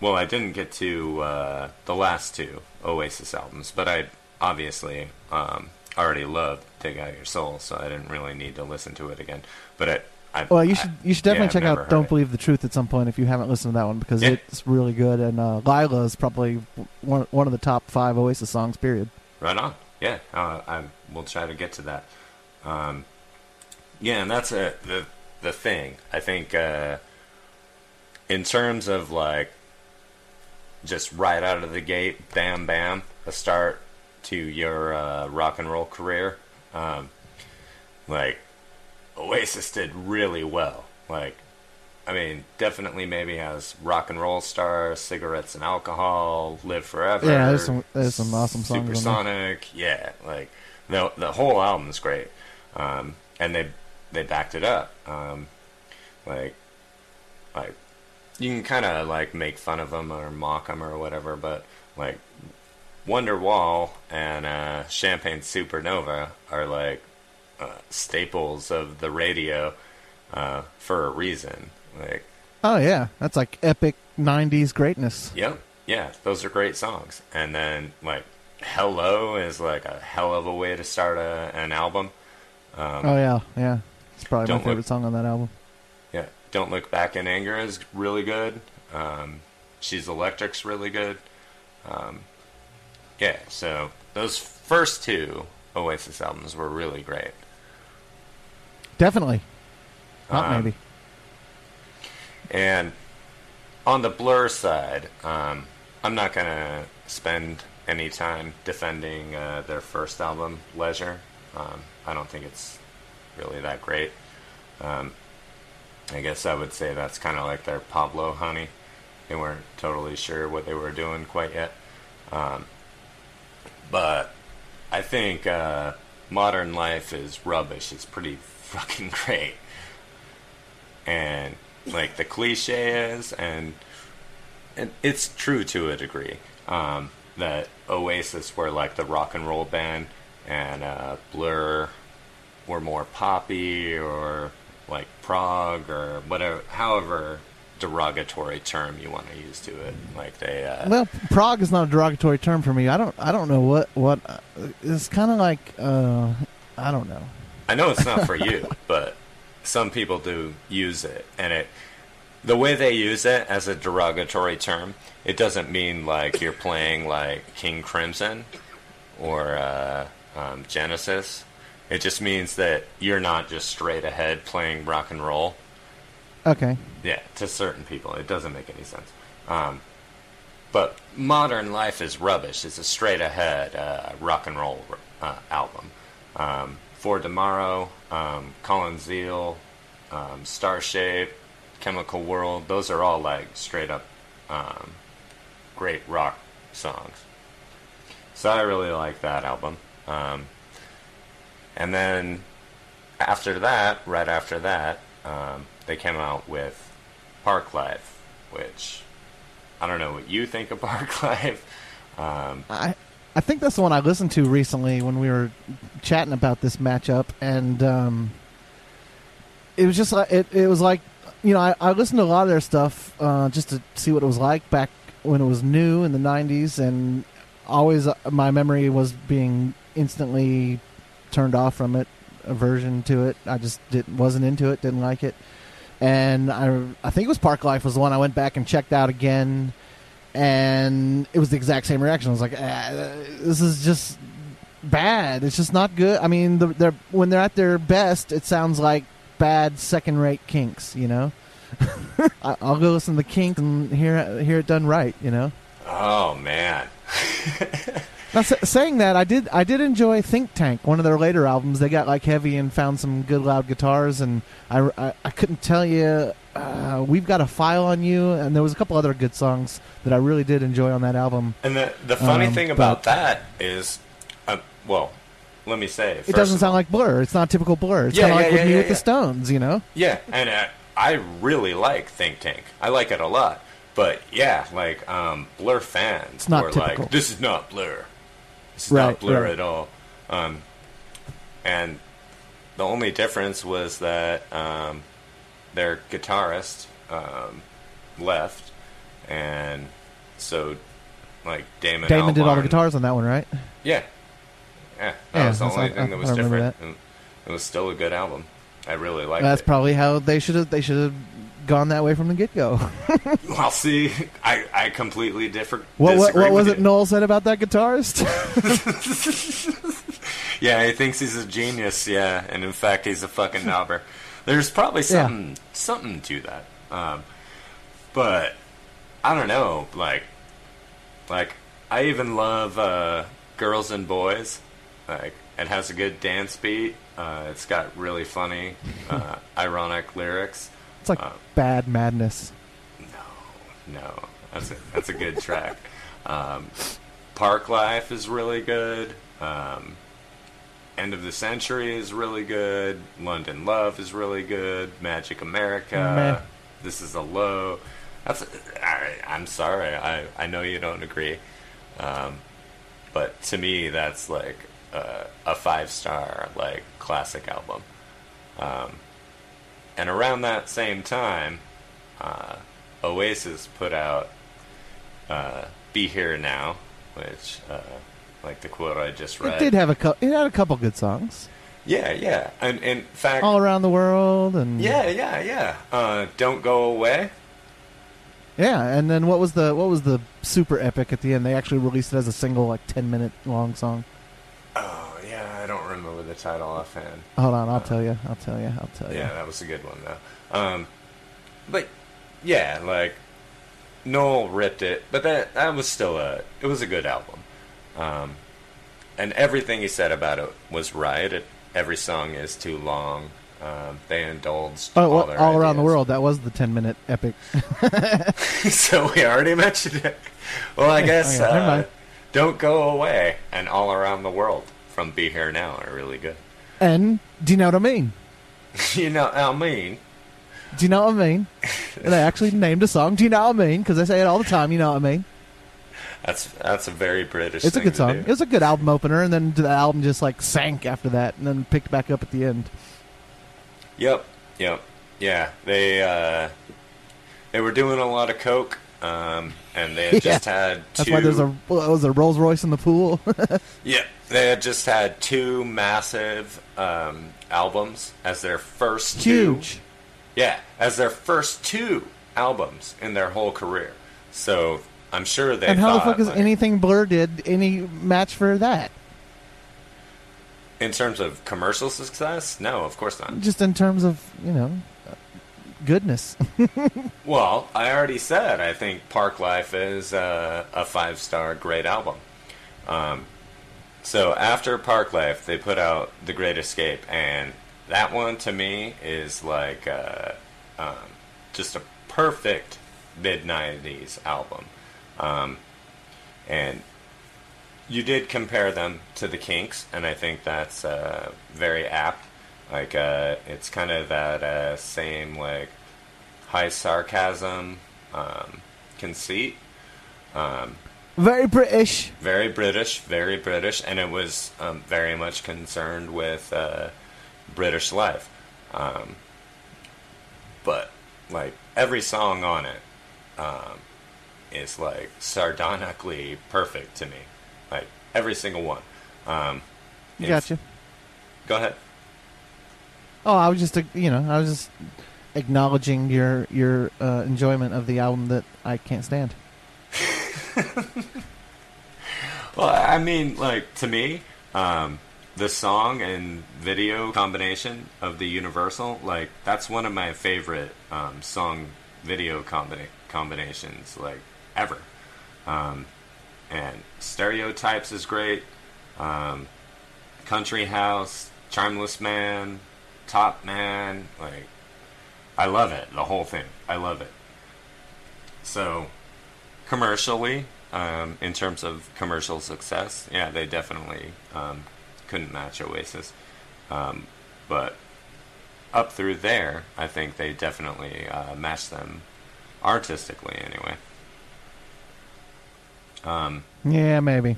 well, I didn't get to uh, the last two Oasis albums, but I obviously um, already loved "Dig Out Your Soul," so I didn't really need to listen to it again. But it, I, well, you should you should definitely I've check out "Don't it. Believe the Truth" at some point if you haven't listened to that one because Yeah. it's really good. And uh, "Lila" is probably one one of the top five Oasis songs. Period. Right on. Yeah, uh, I will try to get to that. Um, yeah, and that's a, the the thing. I think uh, in terms of like just right out of the gate, bam, bam, a start to your uh, rock and roll career. Um, like Oasis did really well. Like, I mean, definitely maybe has rock and roll stars, cigarettes and alcohol, live forever. Yeah, there's some- there's some awesome songs. Supersonic, yeah, like the the whole album's great, um, and they they backed it up. Um, like, like you can kind of like make fun of them or mock them or whatever, but like Wonderwall and uh, Champagne Supernova are like uh, staples of the radio uh, for a reason. Like, Oh yeah, that's like epic '90s greatness. yep, yeah, those are great songs. And then like Hello is like a hell of a way to start a, an album. Um, oh yeah, yeah. It's probably Don't my favorite Look- song on that album. Yeah, Don't Look Back in Anger is really good. Um, She's Electric's really good. Um, yeah, so those first two Oasis albums were really great. Definitely. Not Um, maybe. And on the Blur side, um, I'm not going to spend any time defending uh, their first album, Leisure. Um, I don't think it's really that great. Um, I guess I would say that's kind of like their Pablo Honey. They weren't totally sure what they were doing quite yet. Um, but I think uh, Modern Life is rubbish. It's pretty fucking great. and like the cliche is, and and it's true to a degree um, that Oasis were like the rock and roll band, and uh, Blur were more poppy or like prog or whatever, however derogatory term you want to use to it. Like they, uh, Well, prog is not a derogatory term for me. I don't. I don't know what what. Uh, it's kind of like. Uh, I don't know. I know it's not for you, but some people do use it, and it the way they use it as a derogatory term, it doesn't mean like you're playing like King Crimson or uh, um, Genesis. It just means that you're not just straight ahead playing rock and roll. Okay. Yeah, to certain people, it doesn't make any sense. Um, but Modern Life is rubbish. It's a straight ahead uh, rock and roll uh, album. Um, For Tomorrow, um, Colin Zeal, um, Starshape, Chemical World, those are all like straight up um, great rock songs. So I really like that album. Um, and then after that, right after that, um, they came out with Park Life, which I don't know what you think of Park Life. Um, I I think that's the one I listened to recently when we were chatting about this matchup, and um, it was just like it. It was like you know I, I listened to a lot of their stuff uh, just to see what it was like back when it was new in the '90s, and always uh, my memory was being instantly turned off from it, aversion to it. I just didn't wasn't into it, didn't like it, and I I think it was Park Life was the one I went back and checked out again and it was the exact same reaction. I was like, ah, "This is just bad. It's just not good." I mean, the, they're when they're at their best, it sounds like bad second-rate Kinks. You know, I, I'll go listen to the Kinks and hear hear it done right. You know. oh man, Now, sa- saying that, I did I did enjoy Think Tank, one of their later albums. They got like heavy and found some good loud guitars, and I, I, I couldn't tell you. Uh, We've got a file on you, and there was a couple other good songs that I really did enjoy on that album. and the the funny Um, thing about that is, uh, well, let me say, It doesn't sound like Blur. It's not typical Blur. It's Yeah, kind of yeah, like with yeah, me yeah, with the. Stones, you know. Yeah, and uh, I really like Think Tank. I like it a lot. But yeah, like um, Blur fans not were typical. like, "This is not Blur. Is Right, not Blur right. at all." Um, and the only difference was that um, their guitarist um, left, and so like Damon. Damon did all the guitars on that one, right? Yeah, yeah. That Yeah, was the only I- thing that I was different. And It was still a good album. I really liked That's it. probably how they should have. They should have gone that way from the get go. Well, see, I, I completely differ. what what, what was it you. Noel said about that guitarist? Yeah, he thinks he's a genius. Yeah, and in fact, he's a fucking knobber. There's probably something something to that. Um, but I don't know. Like, like I even love uh, Girls and Boys. Like, it has a good dance beat. Uh, it's got really funny, uh, ironic lyrics. It's like Uh, bad madness. No, no, that's a, that's a good track. Um, Park Life is really good. Um, End of the Century is really good. London Love is really good. Magic America. Meh. This is a low. That's. I, I'm sorry. I I know you don't agree, um, but to me that's like uh, a five star like classic album. Um, and around that same time, uh, Oasis put out uh, "Be Here Now," which, uh, like the quote I just read, It did have a couple. It had a couple good songs. yeah, yeah. And in fact, All around the world, and yeah, yeah, yeah. Uh, "Don't Go Away." yeah. And then what was the what was the super epic at the end? They actually released it as a single, like ten minute long song. Oh yeah, remember the title offhand. Hold on, I'll tell you. I'll tell you. I'll tell you. Yeah, that was a good one though. Um, but yeah, like Noel ripped it, but that that was still a it was a good album. Um, and everything he said about it was right. It, every song is too long. Um, they indulged Oh, all well, their all around the world. That was the ten minute epic. so we already mentioned it. Well, I guess okay, never uh, "Don't Go Away" and "All Around the World" from "Be Here Now" are really good. And do you know what I mean? you know, I mean, Do you know what I mean? And they actually named a song. Do you know what I mean? Because I say it all the time. You know what I mean? That's that's a very British. It's a good song. do. It was a good album opener, and then the album just like sank after that, and then picked back up at the end. Yep, yep, yeah. They uh, they were doing a lot of coke, um, and they had Yeah. just had two. That's why there's a what was a Rolls Royce in the pool. yeah. They had just had two massive um, albums as their first two. Yeah, as their first two albums in their whole career. So I'm sure they. and how the fuck is like, anything Blur did any match for that? in terms of commercial success? No, of course not. Just in terms of you know goodness. Well, I already said I think Park Life is uh, a five star great album. Um, so after Park Life, they put out The Great Escape, and that one to me is like uh, um, just a perfect mid '90s album. Um, and you did compare them to the Kinks, and I think that's uh, very apt. Like uh, it's kind of that uh, same like high sarcasm um, conceit. Um, Very British. very British, very British, and it was um, very much concerned with uh, British life. Um, but like every song on it um, is like sardonically perfect to me, like every single one. Um, if- Gotcha. Go ahead. Oh, I was just uh, you know I was just acknowledging your your uh, enjoyment of the album that I can't stand. Well, I mean, like to me, um, the song and video combination of the Universal, like that's one of my favorite um, song video combina- combinations, like ever. Um, and Stereotypes is great. Um, Country House, Charmless Man, Top Man, like I love it, the whole thing. I love it. So, commercially, um, in terms of commercial success, yeah, they definitely um, couldn't match Oasis. Um, but up through there, I think they definitely uh, matched them artistically, anyway. Um, Yeah, maybe.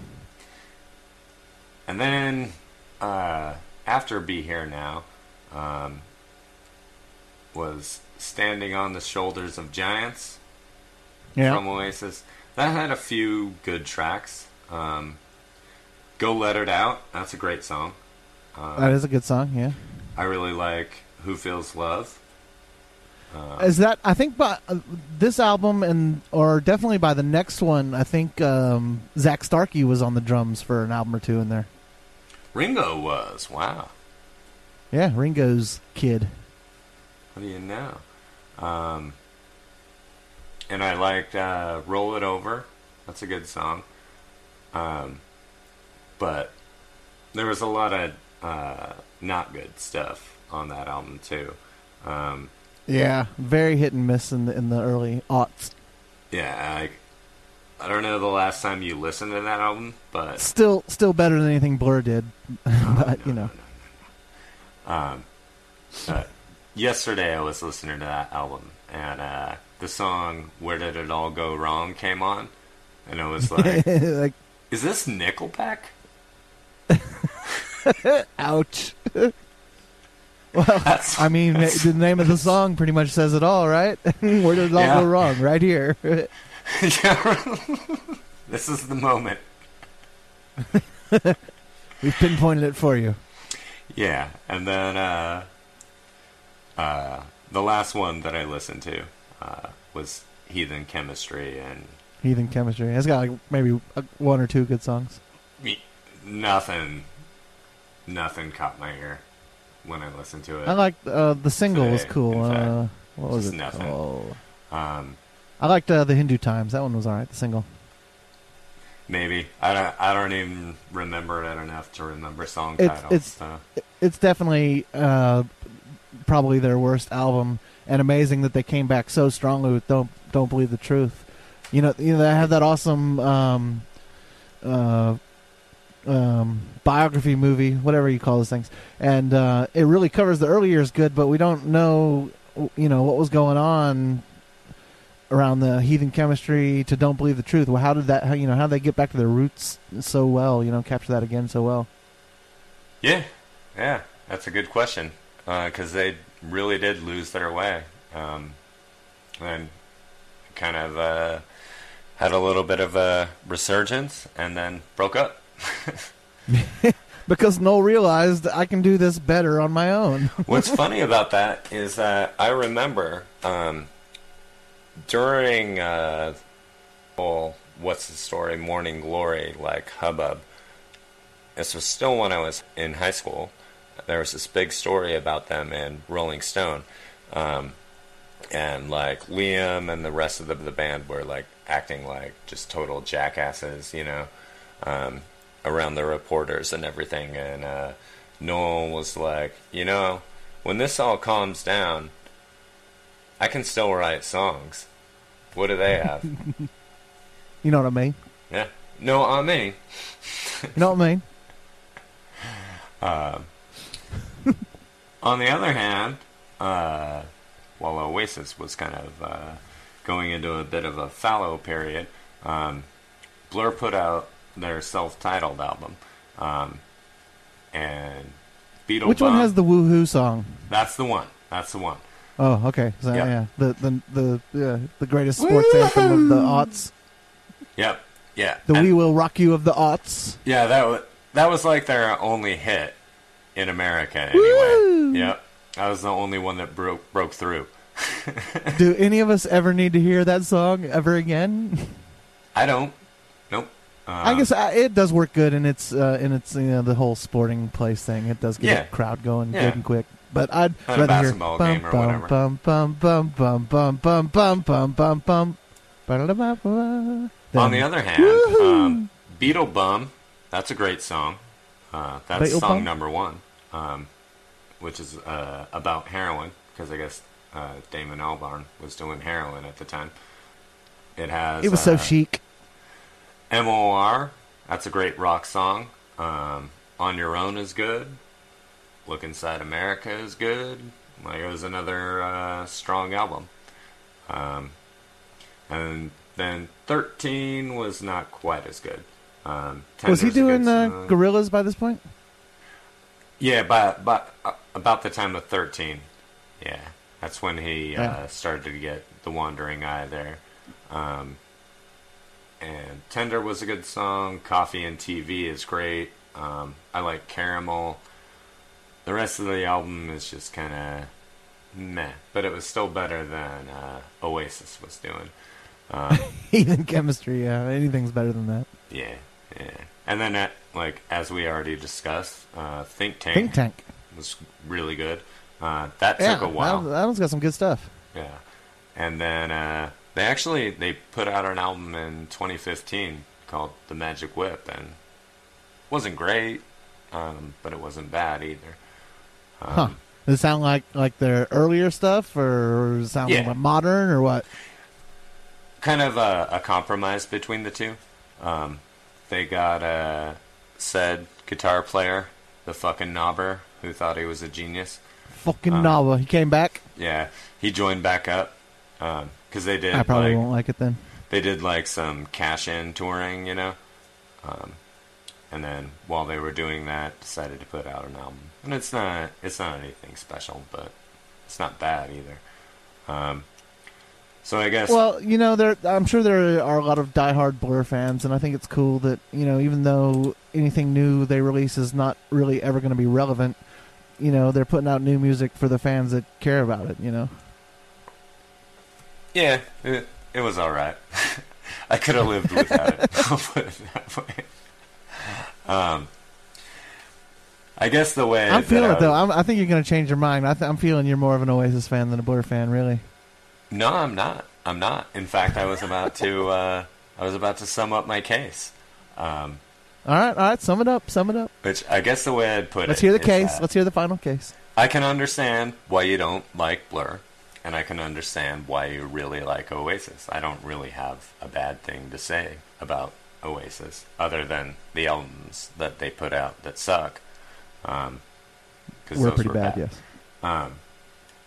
and then uh, after Be Here Now um, was Standing on the Shoulders of Giants Yeah. from Oasis. That had a few good tracks. Um, Go Let It Out, that's a great song. Um, that is a good song. Yeah. I really like Who Feels Love. Um, Is that I think by uh, this album and or definitely by the next one, I think um, Zak Starkey was on the drums for an album or two in there. Ringo was. Wow. Yeah, Ringo's kid. What do you know? Um, and I liked uh, Roll It Over. That's a good song. Um, but there was a lot of uh, not good stuff on that album too. Um, Yeah, very hit and miss in the in the early aughts. yeah, I, I don't know the last time you listened to that album, but Still, still better than anything Blur did, but you know. Um, uh, yesterday I was listening to that album, and uh, the song "Where Did It All Go Wrong" came on, and I was like, like, "Is this Nickelback?" ouch. well, That's, I mean, the name of the song pretty much says it all, right? Where did it all Yeah. go wrong? Right here. Yeah. this is the moment. We've pinpointed it for you. Yeah, and then uh, uh, the last one that I listened to uh, was "Heathen Chemistry," and Heathen Chemistry. It's got like maybe uh, one or two good songs. me, nothing, nothing caught my ear when I listened to it. I like uh, the single was cool. Uh, what was Just it? nothing. called? Um, I liked uh, the Hindu Times. That one was alright. The single. Maybe I don't. I don't even remember it enough to remember song It's- titles. it's- so. It's definitely uh, probably their worst album, and amazing that they came back so strongly with "Don't Don't Believe the Truth." You know, you know they have that awesome um, uh, um, biography movie, whatever you call those things, and uh, it really covers the early years good, but we don't know you know, what was going on around the heathen chemistry to don't believe the truth. Well, how did that? You know, how did they get back to their roots so well? You know, capture that again so well. Yeah, yeah, that's a good question because they really did lose their way, um, and kind of uh, had a little bit of a resurgence, and then broke up. Because Noel realized I can do this better on my own. What's funny about that is that I remember um, during uh, well, what's the story, Morning Glory, like hubbub. This was still when I was in high school. There was this big story about them in Rolling Stone, um, and like Liam and the rest of the, the band were like acting like just total jackasses, you know. Um, around the reporters and everything. And uh, Noel was like, you know, when this all calms down, I can still write songs. What do they have? You know what I mean? yeah. No, I mean. You know what I mean? Um, on the other hand, uh, while Oasis was kind of uh, going into a bit of a fallow period, um, Blur put out their self-titled album, um, and Beetle Which one has the woohoo song? That's the one. That's the one. Oh, okay. So, Yeah. yeah, the the the yeah, the greatest sports anthem of the aughts. Yep. Yeah. The And- "We Will Rock You" of the aughts. Yeah, that was that was like their only hit in America anyway. Yep. That was the only one that broke broke through. Do any of us ever need to hear that song ever again? I don't. Nope. Uh, I guess I, it does work good and its uh, in its you know the whole sporting place thing. It does get Yeah. a crowd going Yeah. good and quick. But I'd At rather hear basketball bum, game or bum, whatever. bum bum bum bum bum bum bum bum bum bum. On the other hand, um, Beetlebum, that's a great song. Uh, that's Beetle song Bum? number one, um, which is uh, about heroin, because I guess uh, Damon Albarn was doing heroin at the time. It has. it was so uh, chic. MOR, that's a great rock song. Um, On Your Own is good. Look Inside America is good. Like it was another uh, strong album. Um, and then 13 was not quite as good. Um, Was he Tender's a good doing uh, Gorillaz by this point? Yeah, but but uh, about the time of 13. Yeah, that's when he Yeah. uh, started to get the wandering eye there. Um, and Tender was a good song. Coffee and TV is great. Um, I like Caramel. The rest of the album is just kind of meh, but it was still better than uh, Oasis was doing. Um, Heathen chemistry. Yeah, anything's better than that. yeah, yeah. And then, uh, like as we already discussed, uh, Think Tank Think Tank. was really good. Uh, that Yeah, took a while. that, that one's got some good stuff. Yeah, and then uh, they actually they put out an album in 2015 called The Magic Whip, and wasn't great, um, but it wasn't bad either. Um, Huh. Does it sound like like their earlier stuff, or does it sound Yeah. like modern, or what? Kind of a, a compromise between the two. Um, they got a said guitar player, the fucking knobber, who thought he was a genius. Fucking Uh, Nava. He came back. Yeah, he joined back up because they did I probably like won't like it then. they did like some cash in touring, you know. Um, and then while they were doing that, decided to put out an album. And it's not it's not anything special, but it's not bad either. Um, so I guess Well, you know, there. I'm sure there are a lot of diehard Blur fans, and I think it's cool that you know, even though anything new they release is not really ever going to be relevant, you know, they're putting out new music for the fans that care about it. You know. yeah, it, it was all right. I could have lived without it. I'll put it that way. Um, I guess the way I'm feeling it though. I'm, I think you're going to change your mind. I th- I'm feeling you're more of an Oasis fan than a Blur fan, really. No, I'm not. I'm not. In fact, I was about to. Uh, I was about to sum up my case. Um, All right, all right. Sum it up. Sum it up. which I guess the way I'd put it Let's hear the case. Let's hear the final case. I can understand why you don't like Blur, and I can understand why you really like Oasis. I don't really have a bad thing to say about Oasis, other than the albums that they put out that suck. Um, 'cause We're those pretty were bad, yes. Um,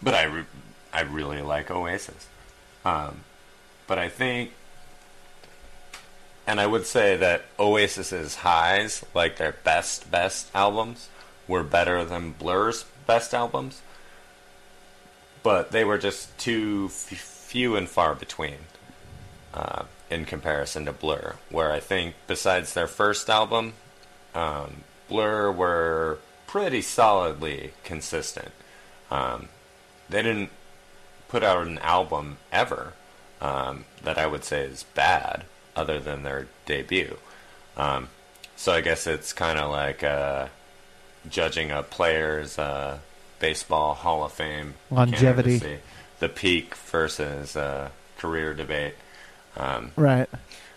but I, re- I really like Oasis. Um, but I think, and I would say that Oasis's highs, like their best best albums, were better than Blur's best albums. But they were just too f- few and far between uh, in comparison to Blur. Where I think, besides their first album, um, Blur were pretty solidly consistent. Um, they didn't put out an album ever um, that I would say is bad, other than their debut. Um, so I guess it's kind of like uh, judging a player's uh, baseball Hall of Fame Longevity. the peak versus uh, career debate. Um, Right.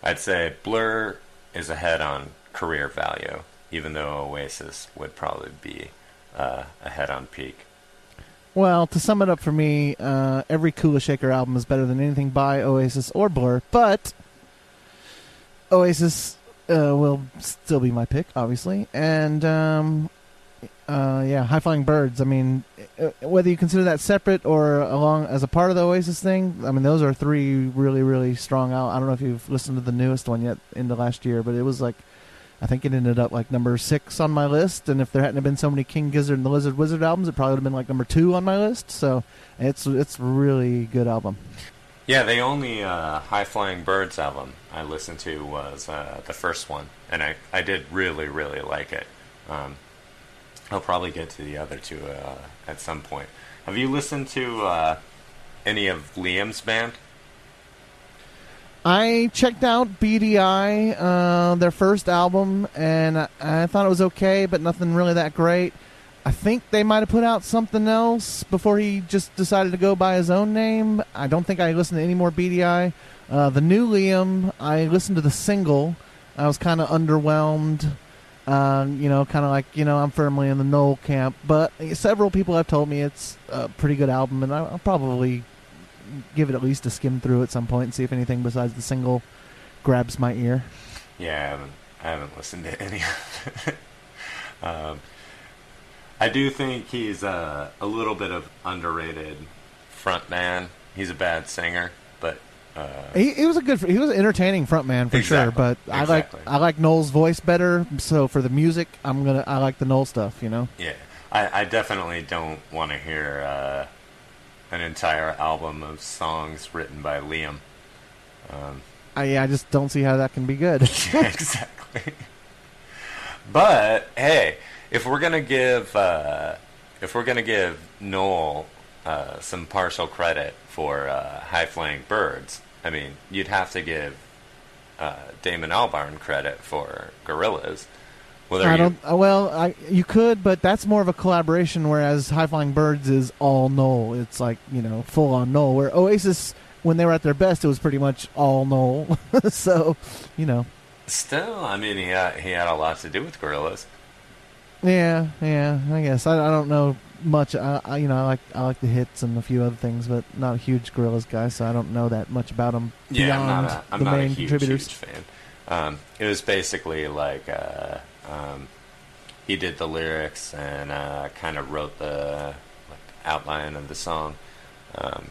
I'd say Blur is ahead on career value, even though Oasis would probably be uh, ahead on peak. Well, to sum it up for me, uh, every Kula Shaker album is better than anything by Oasis or Blur, but Oasis uh, will still be my pick, obviously. And um, uh, yeah, High Flying Birds. I mean, uh, whether you consider that separate or along as a part of the Oasis thing, I mean, those are three really, really strong. Al- I don't know if you've listened to the newest one yet in the last year, but it was like. I think it ended up like number six on my list, and if there hadn't been so many King Gizzard and the Lizard Wizard albums, it probably would have been like number two on my list. So it's it's really good album. Yeah, the only uh, High Flying Birds album I listened to was uh, the first one, and I, I did really, really like it. Um, I'll probably get to the other two uh, at some point. Have you listened to uh, any of Liam's band? I checked out Beady Eye, uh, their first album, and I, I thought it was okay, but nothing really that great. I think they might have put out something else before he just decided to go by his own name. I don't think I listened to any more Beady Eye. Uh, the new Liam, I listened to the single. I was kind of underwhelmed. Um, you know, kind of like you know, I'm firmly in the Noel camp. But several people have told me it's a pretty good album, and I'll probably give it at least a skim through at some point and see if anything besides the single grabs my ear. Yeah, I haven't, I haven't listened to any of it. um, I do think he's uh, a little bit of underrated frontman. He's a bad singer, but uh, He, he was a good, he was an entertaining frontman for sure. Exactly. But I like I like Noel's voice better. So for the music, I'm gonna I like the Noel stuff. You know. yeah, I, I definitely don't want to hear uh, an entire album of songs written by Liam. Um, I yeah, I just don't see how that can be good. exactly. But hey, if we're gonna give uh, if we're gonna give Noel uh, some partial credit for uh, High Flying Birds, I mean, you'd have to give uh, Damon Albarn credit for Gorillaz. Whether I you, don't. uh, Well, I you could, but that's more of a collaboration. Whereas High Flying Birds is all Noel. It's like you know full on Noel. Where Oasis, when they were at their best, it was pretty much all Noel. so, you know. still, I mean, he had, he had a lot to do with Gorillaz. Yeah, yeah. I guess I, I don't know much. I, I you know I like I like the hits and a few other things, but not a huge Gorillaz guy, so I don't know that much about them Yeah, I'm beyond not a, I'm the not a huge, huge fan. Um, it was basically like uh, um, he did the lyrics and uh, kind of wrote the like, outline of the song, um,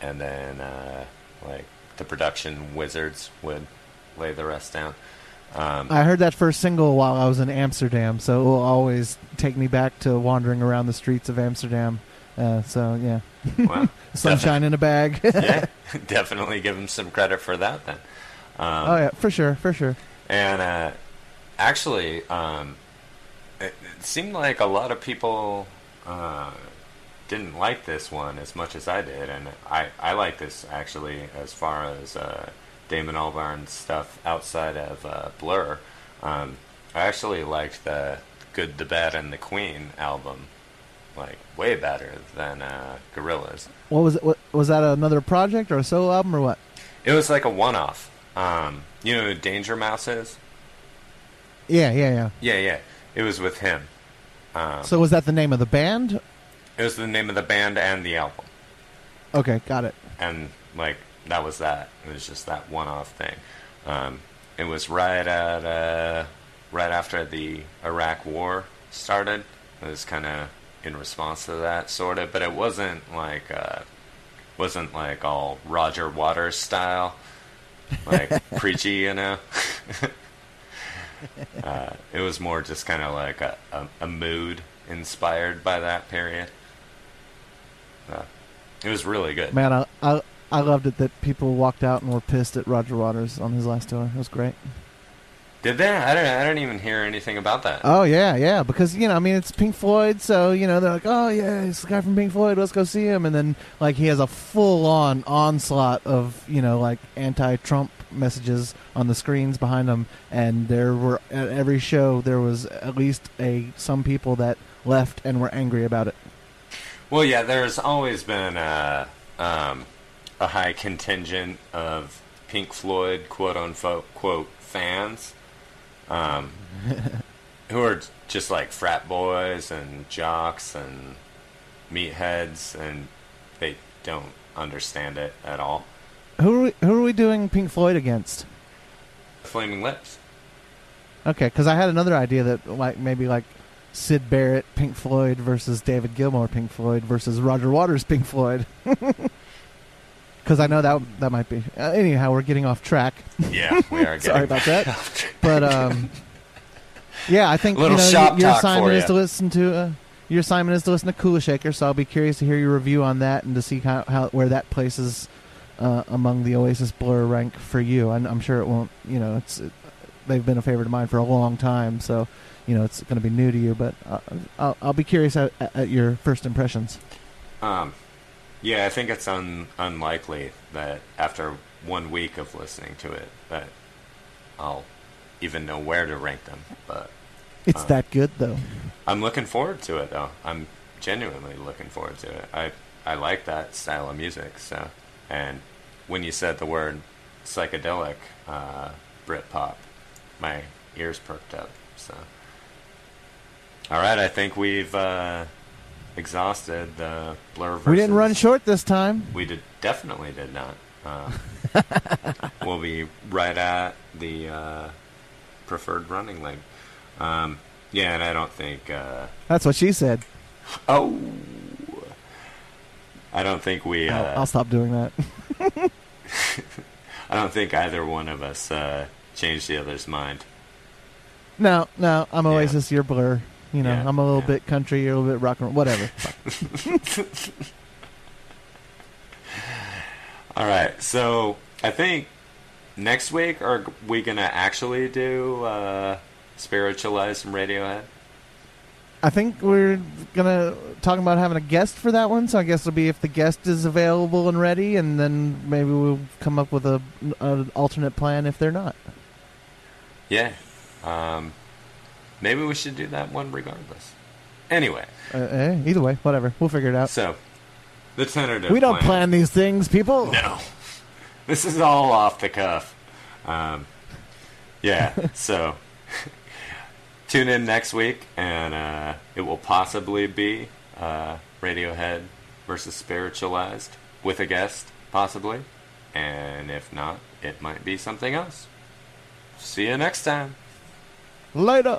and then uh, like the production wizards would lay the rest down. Um, I heard that first single while I was in Amsterdam, so it will always take me back to wandering around the streets of Amsterdam. Uh, so yeah, well, sunshine in a bag. yeah, definitely give him some credit for that then. Um, oh yeah, for sure, for sure. And uh, actually, um, it, it seemed like a lot of people uh, didn't like this one as much as I did, and I I like this actually as far as uh, Damon Albarn's stuff outside of uh, Blur. Um, I actually liked the Good, the Bad, and the Queen album like way better than uh, Gorillaz. What was it? What, was that another project or a solo album or what? It was like a one-off. Um, you know Danger Mouse is? Yeah, yeah, yeah. Yeah, yeah. It was with him. Um, So was that the name of the band? It was the name of the band and the album, Okay, got it. and like that was that. It was just that one-off thing. Um, it was right at uh, right after the Iraq War started. It was kind of in response to that, sort of, but it wasn't like uh, wasn't like all Roger Waters style, like preachy, you know. uh, it was more just kind of like a, a, a mood inspired by that period. Uh, it was really good. Man, I, I I loved it that people walked out and were pissed at Roger Waters on his last tour. It was great. Did they? I don't. I don't even hear anything about that. Oh yeah, yeah. Because you know, I mean, it's Pink Floyd, so you know they're like, oh yeah, it's the guy from Pink Floyd. Let's go see him. And then like he has a full on onslaught of you know like anti-Trump messages on the screens behind them, And there were at every show there was at least a some people that left and were angry about it. Well, yeah, there's always been a, um, a high contingent of Pink Floyd quote unquote quote fans um, who are just like frat boys and jocks and meatheads, and they don't understand it at all. Who are we, who are we doing Pink Floyd against? Flaming Lips. Okay, because I had another idea that like maybe like Syd Barrett Pink Floyd versus David Gilmour Pink Floyd versus Roger Waters Pink Floyd. Because I know that that might be. Uh, anyhow, we're getting off track. Yeah, we are. Sorry about that. but um, yeah, I think you know, y- your assignment is to listen to. Uh, your assignment is to listen to Kula Shaker, so I'll be curious to hear your review on that and to see how, how where that places uh, among the Oasis Blur rank for you. I'm, I'm sure it won't. You know, it's it, they've been a favorite of mine for a long time, so you know it's going to be new to you. But uh, I'll, I'll be curious at, at your first impressions. Um, yeah, I think it's un- unlikely that after one week of listening to it that I'll even know where to rank them. But It's Uh, that good, though. I'm looking forward to it, though. I'm genuinely looking forward to it. I I like that style of music. So, and when you said the word psychedelic uh, Britpop, my ears perked up. So, all right, I think we've uh, exhausted the Blur. Versus We didn't run short this time. we did definitely did not. Uh, we'll be right at the uh, preferred running length. Um, yeah, and I don't think. Uh, That's what she said. oh, I don't think we. Uh, I'll, I'll stop doing that. I don't think either one of us uh, changed the other's mind. No, no, I'm Yeah. Oasis, you're Blur. You know, Yeah, I'm a little yeah. bit country, you're a little bit rock and roll, whatever. All right, so I think next week are we gonna actually do uh, Spiritualized some Radiohead? I think we're gonna talk about having a guest for that one, so I guess it'll be if the guest is available and ready, and then maybe we'll come up with a an alternate plan if they're not. Yeah. Um, maybe we should do that one regardless. Anyway, Uh, eh, either way, whatever, we'll figure it out. so the tentative. we don't plan these things, people. No, this is all off the cuff. Um, yeah. so tune in next week, and uh, it will possibly be uh, Radiohead versus Spiritualized with a guest, possibly. And if not, it might be something else. See you next time. Later.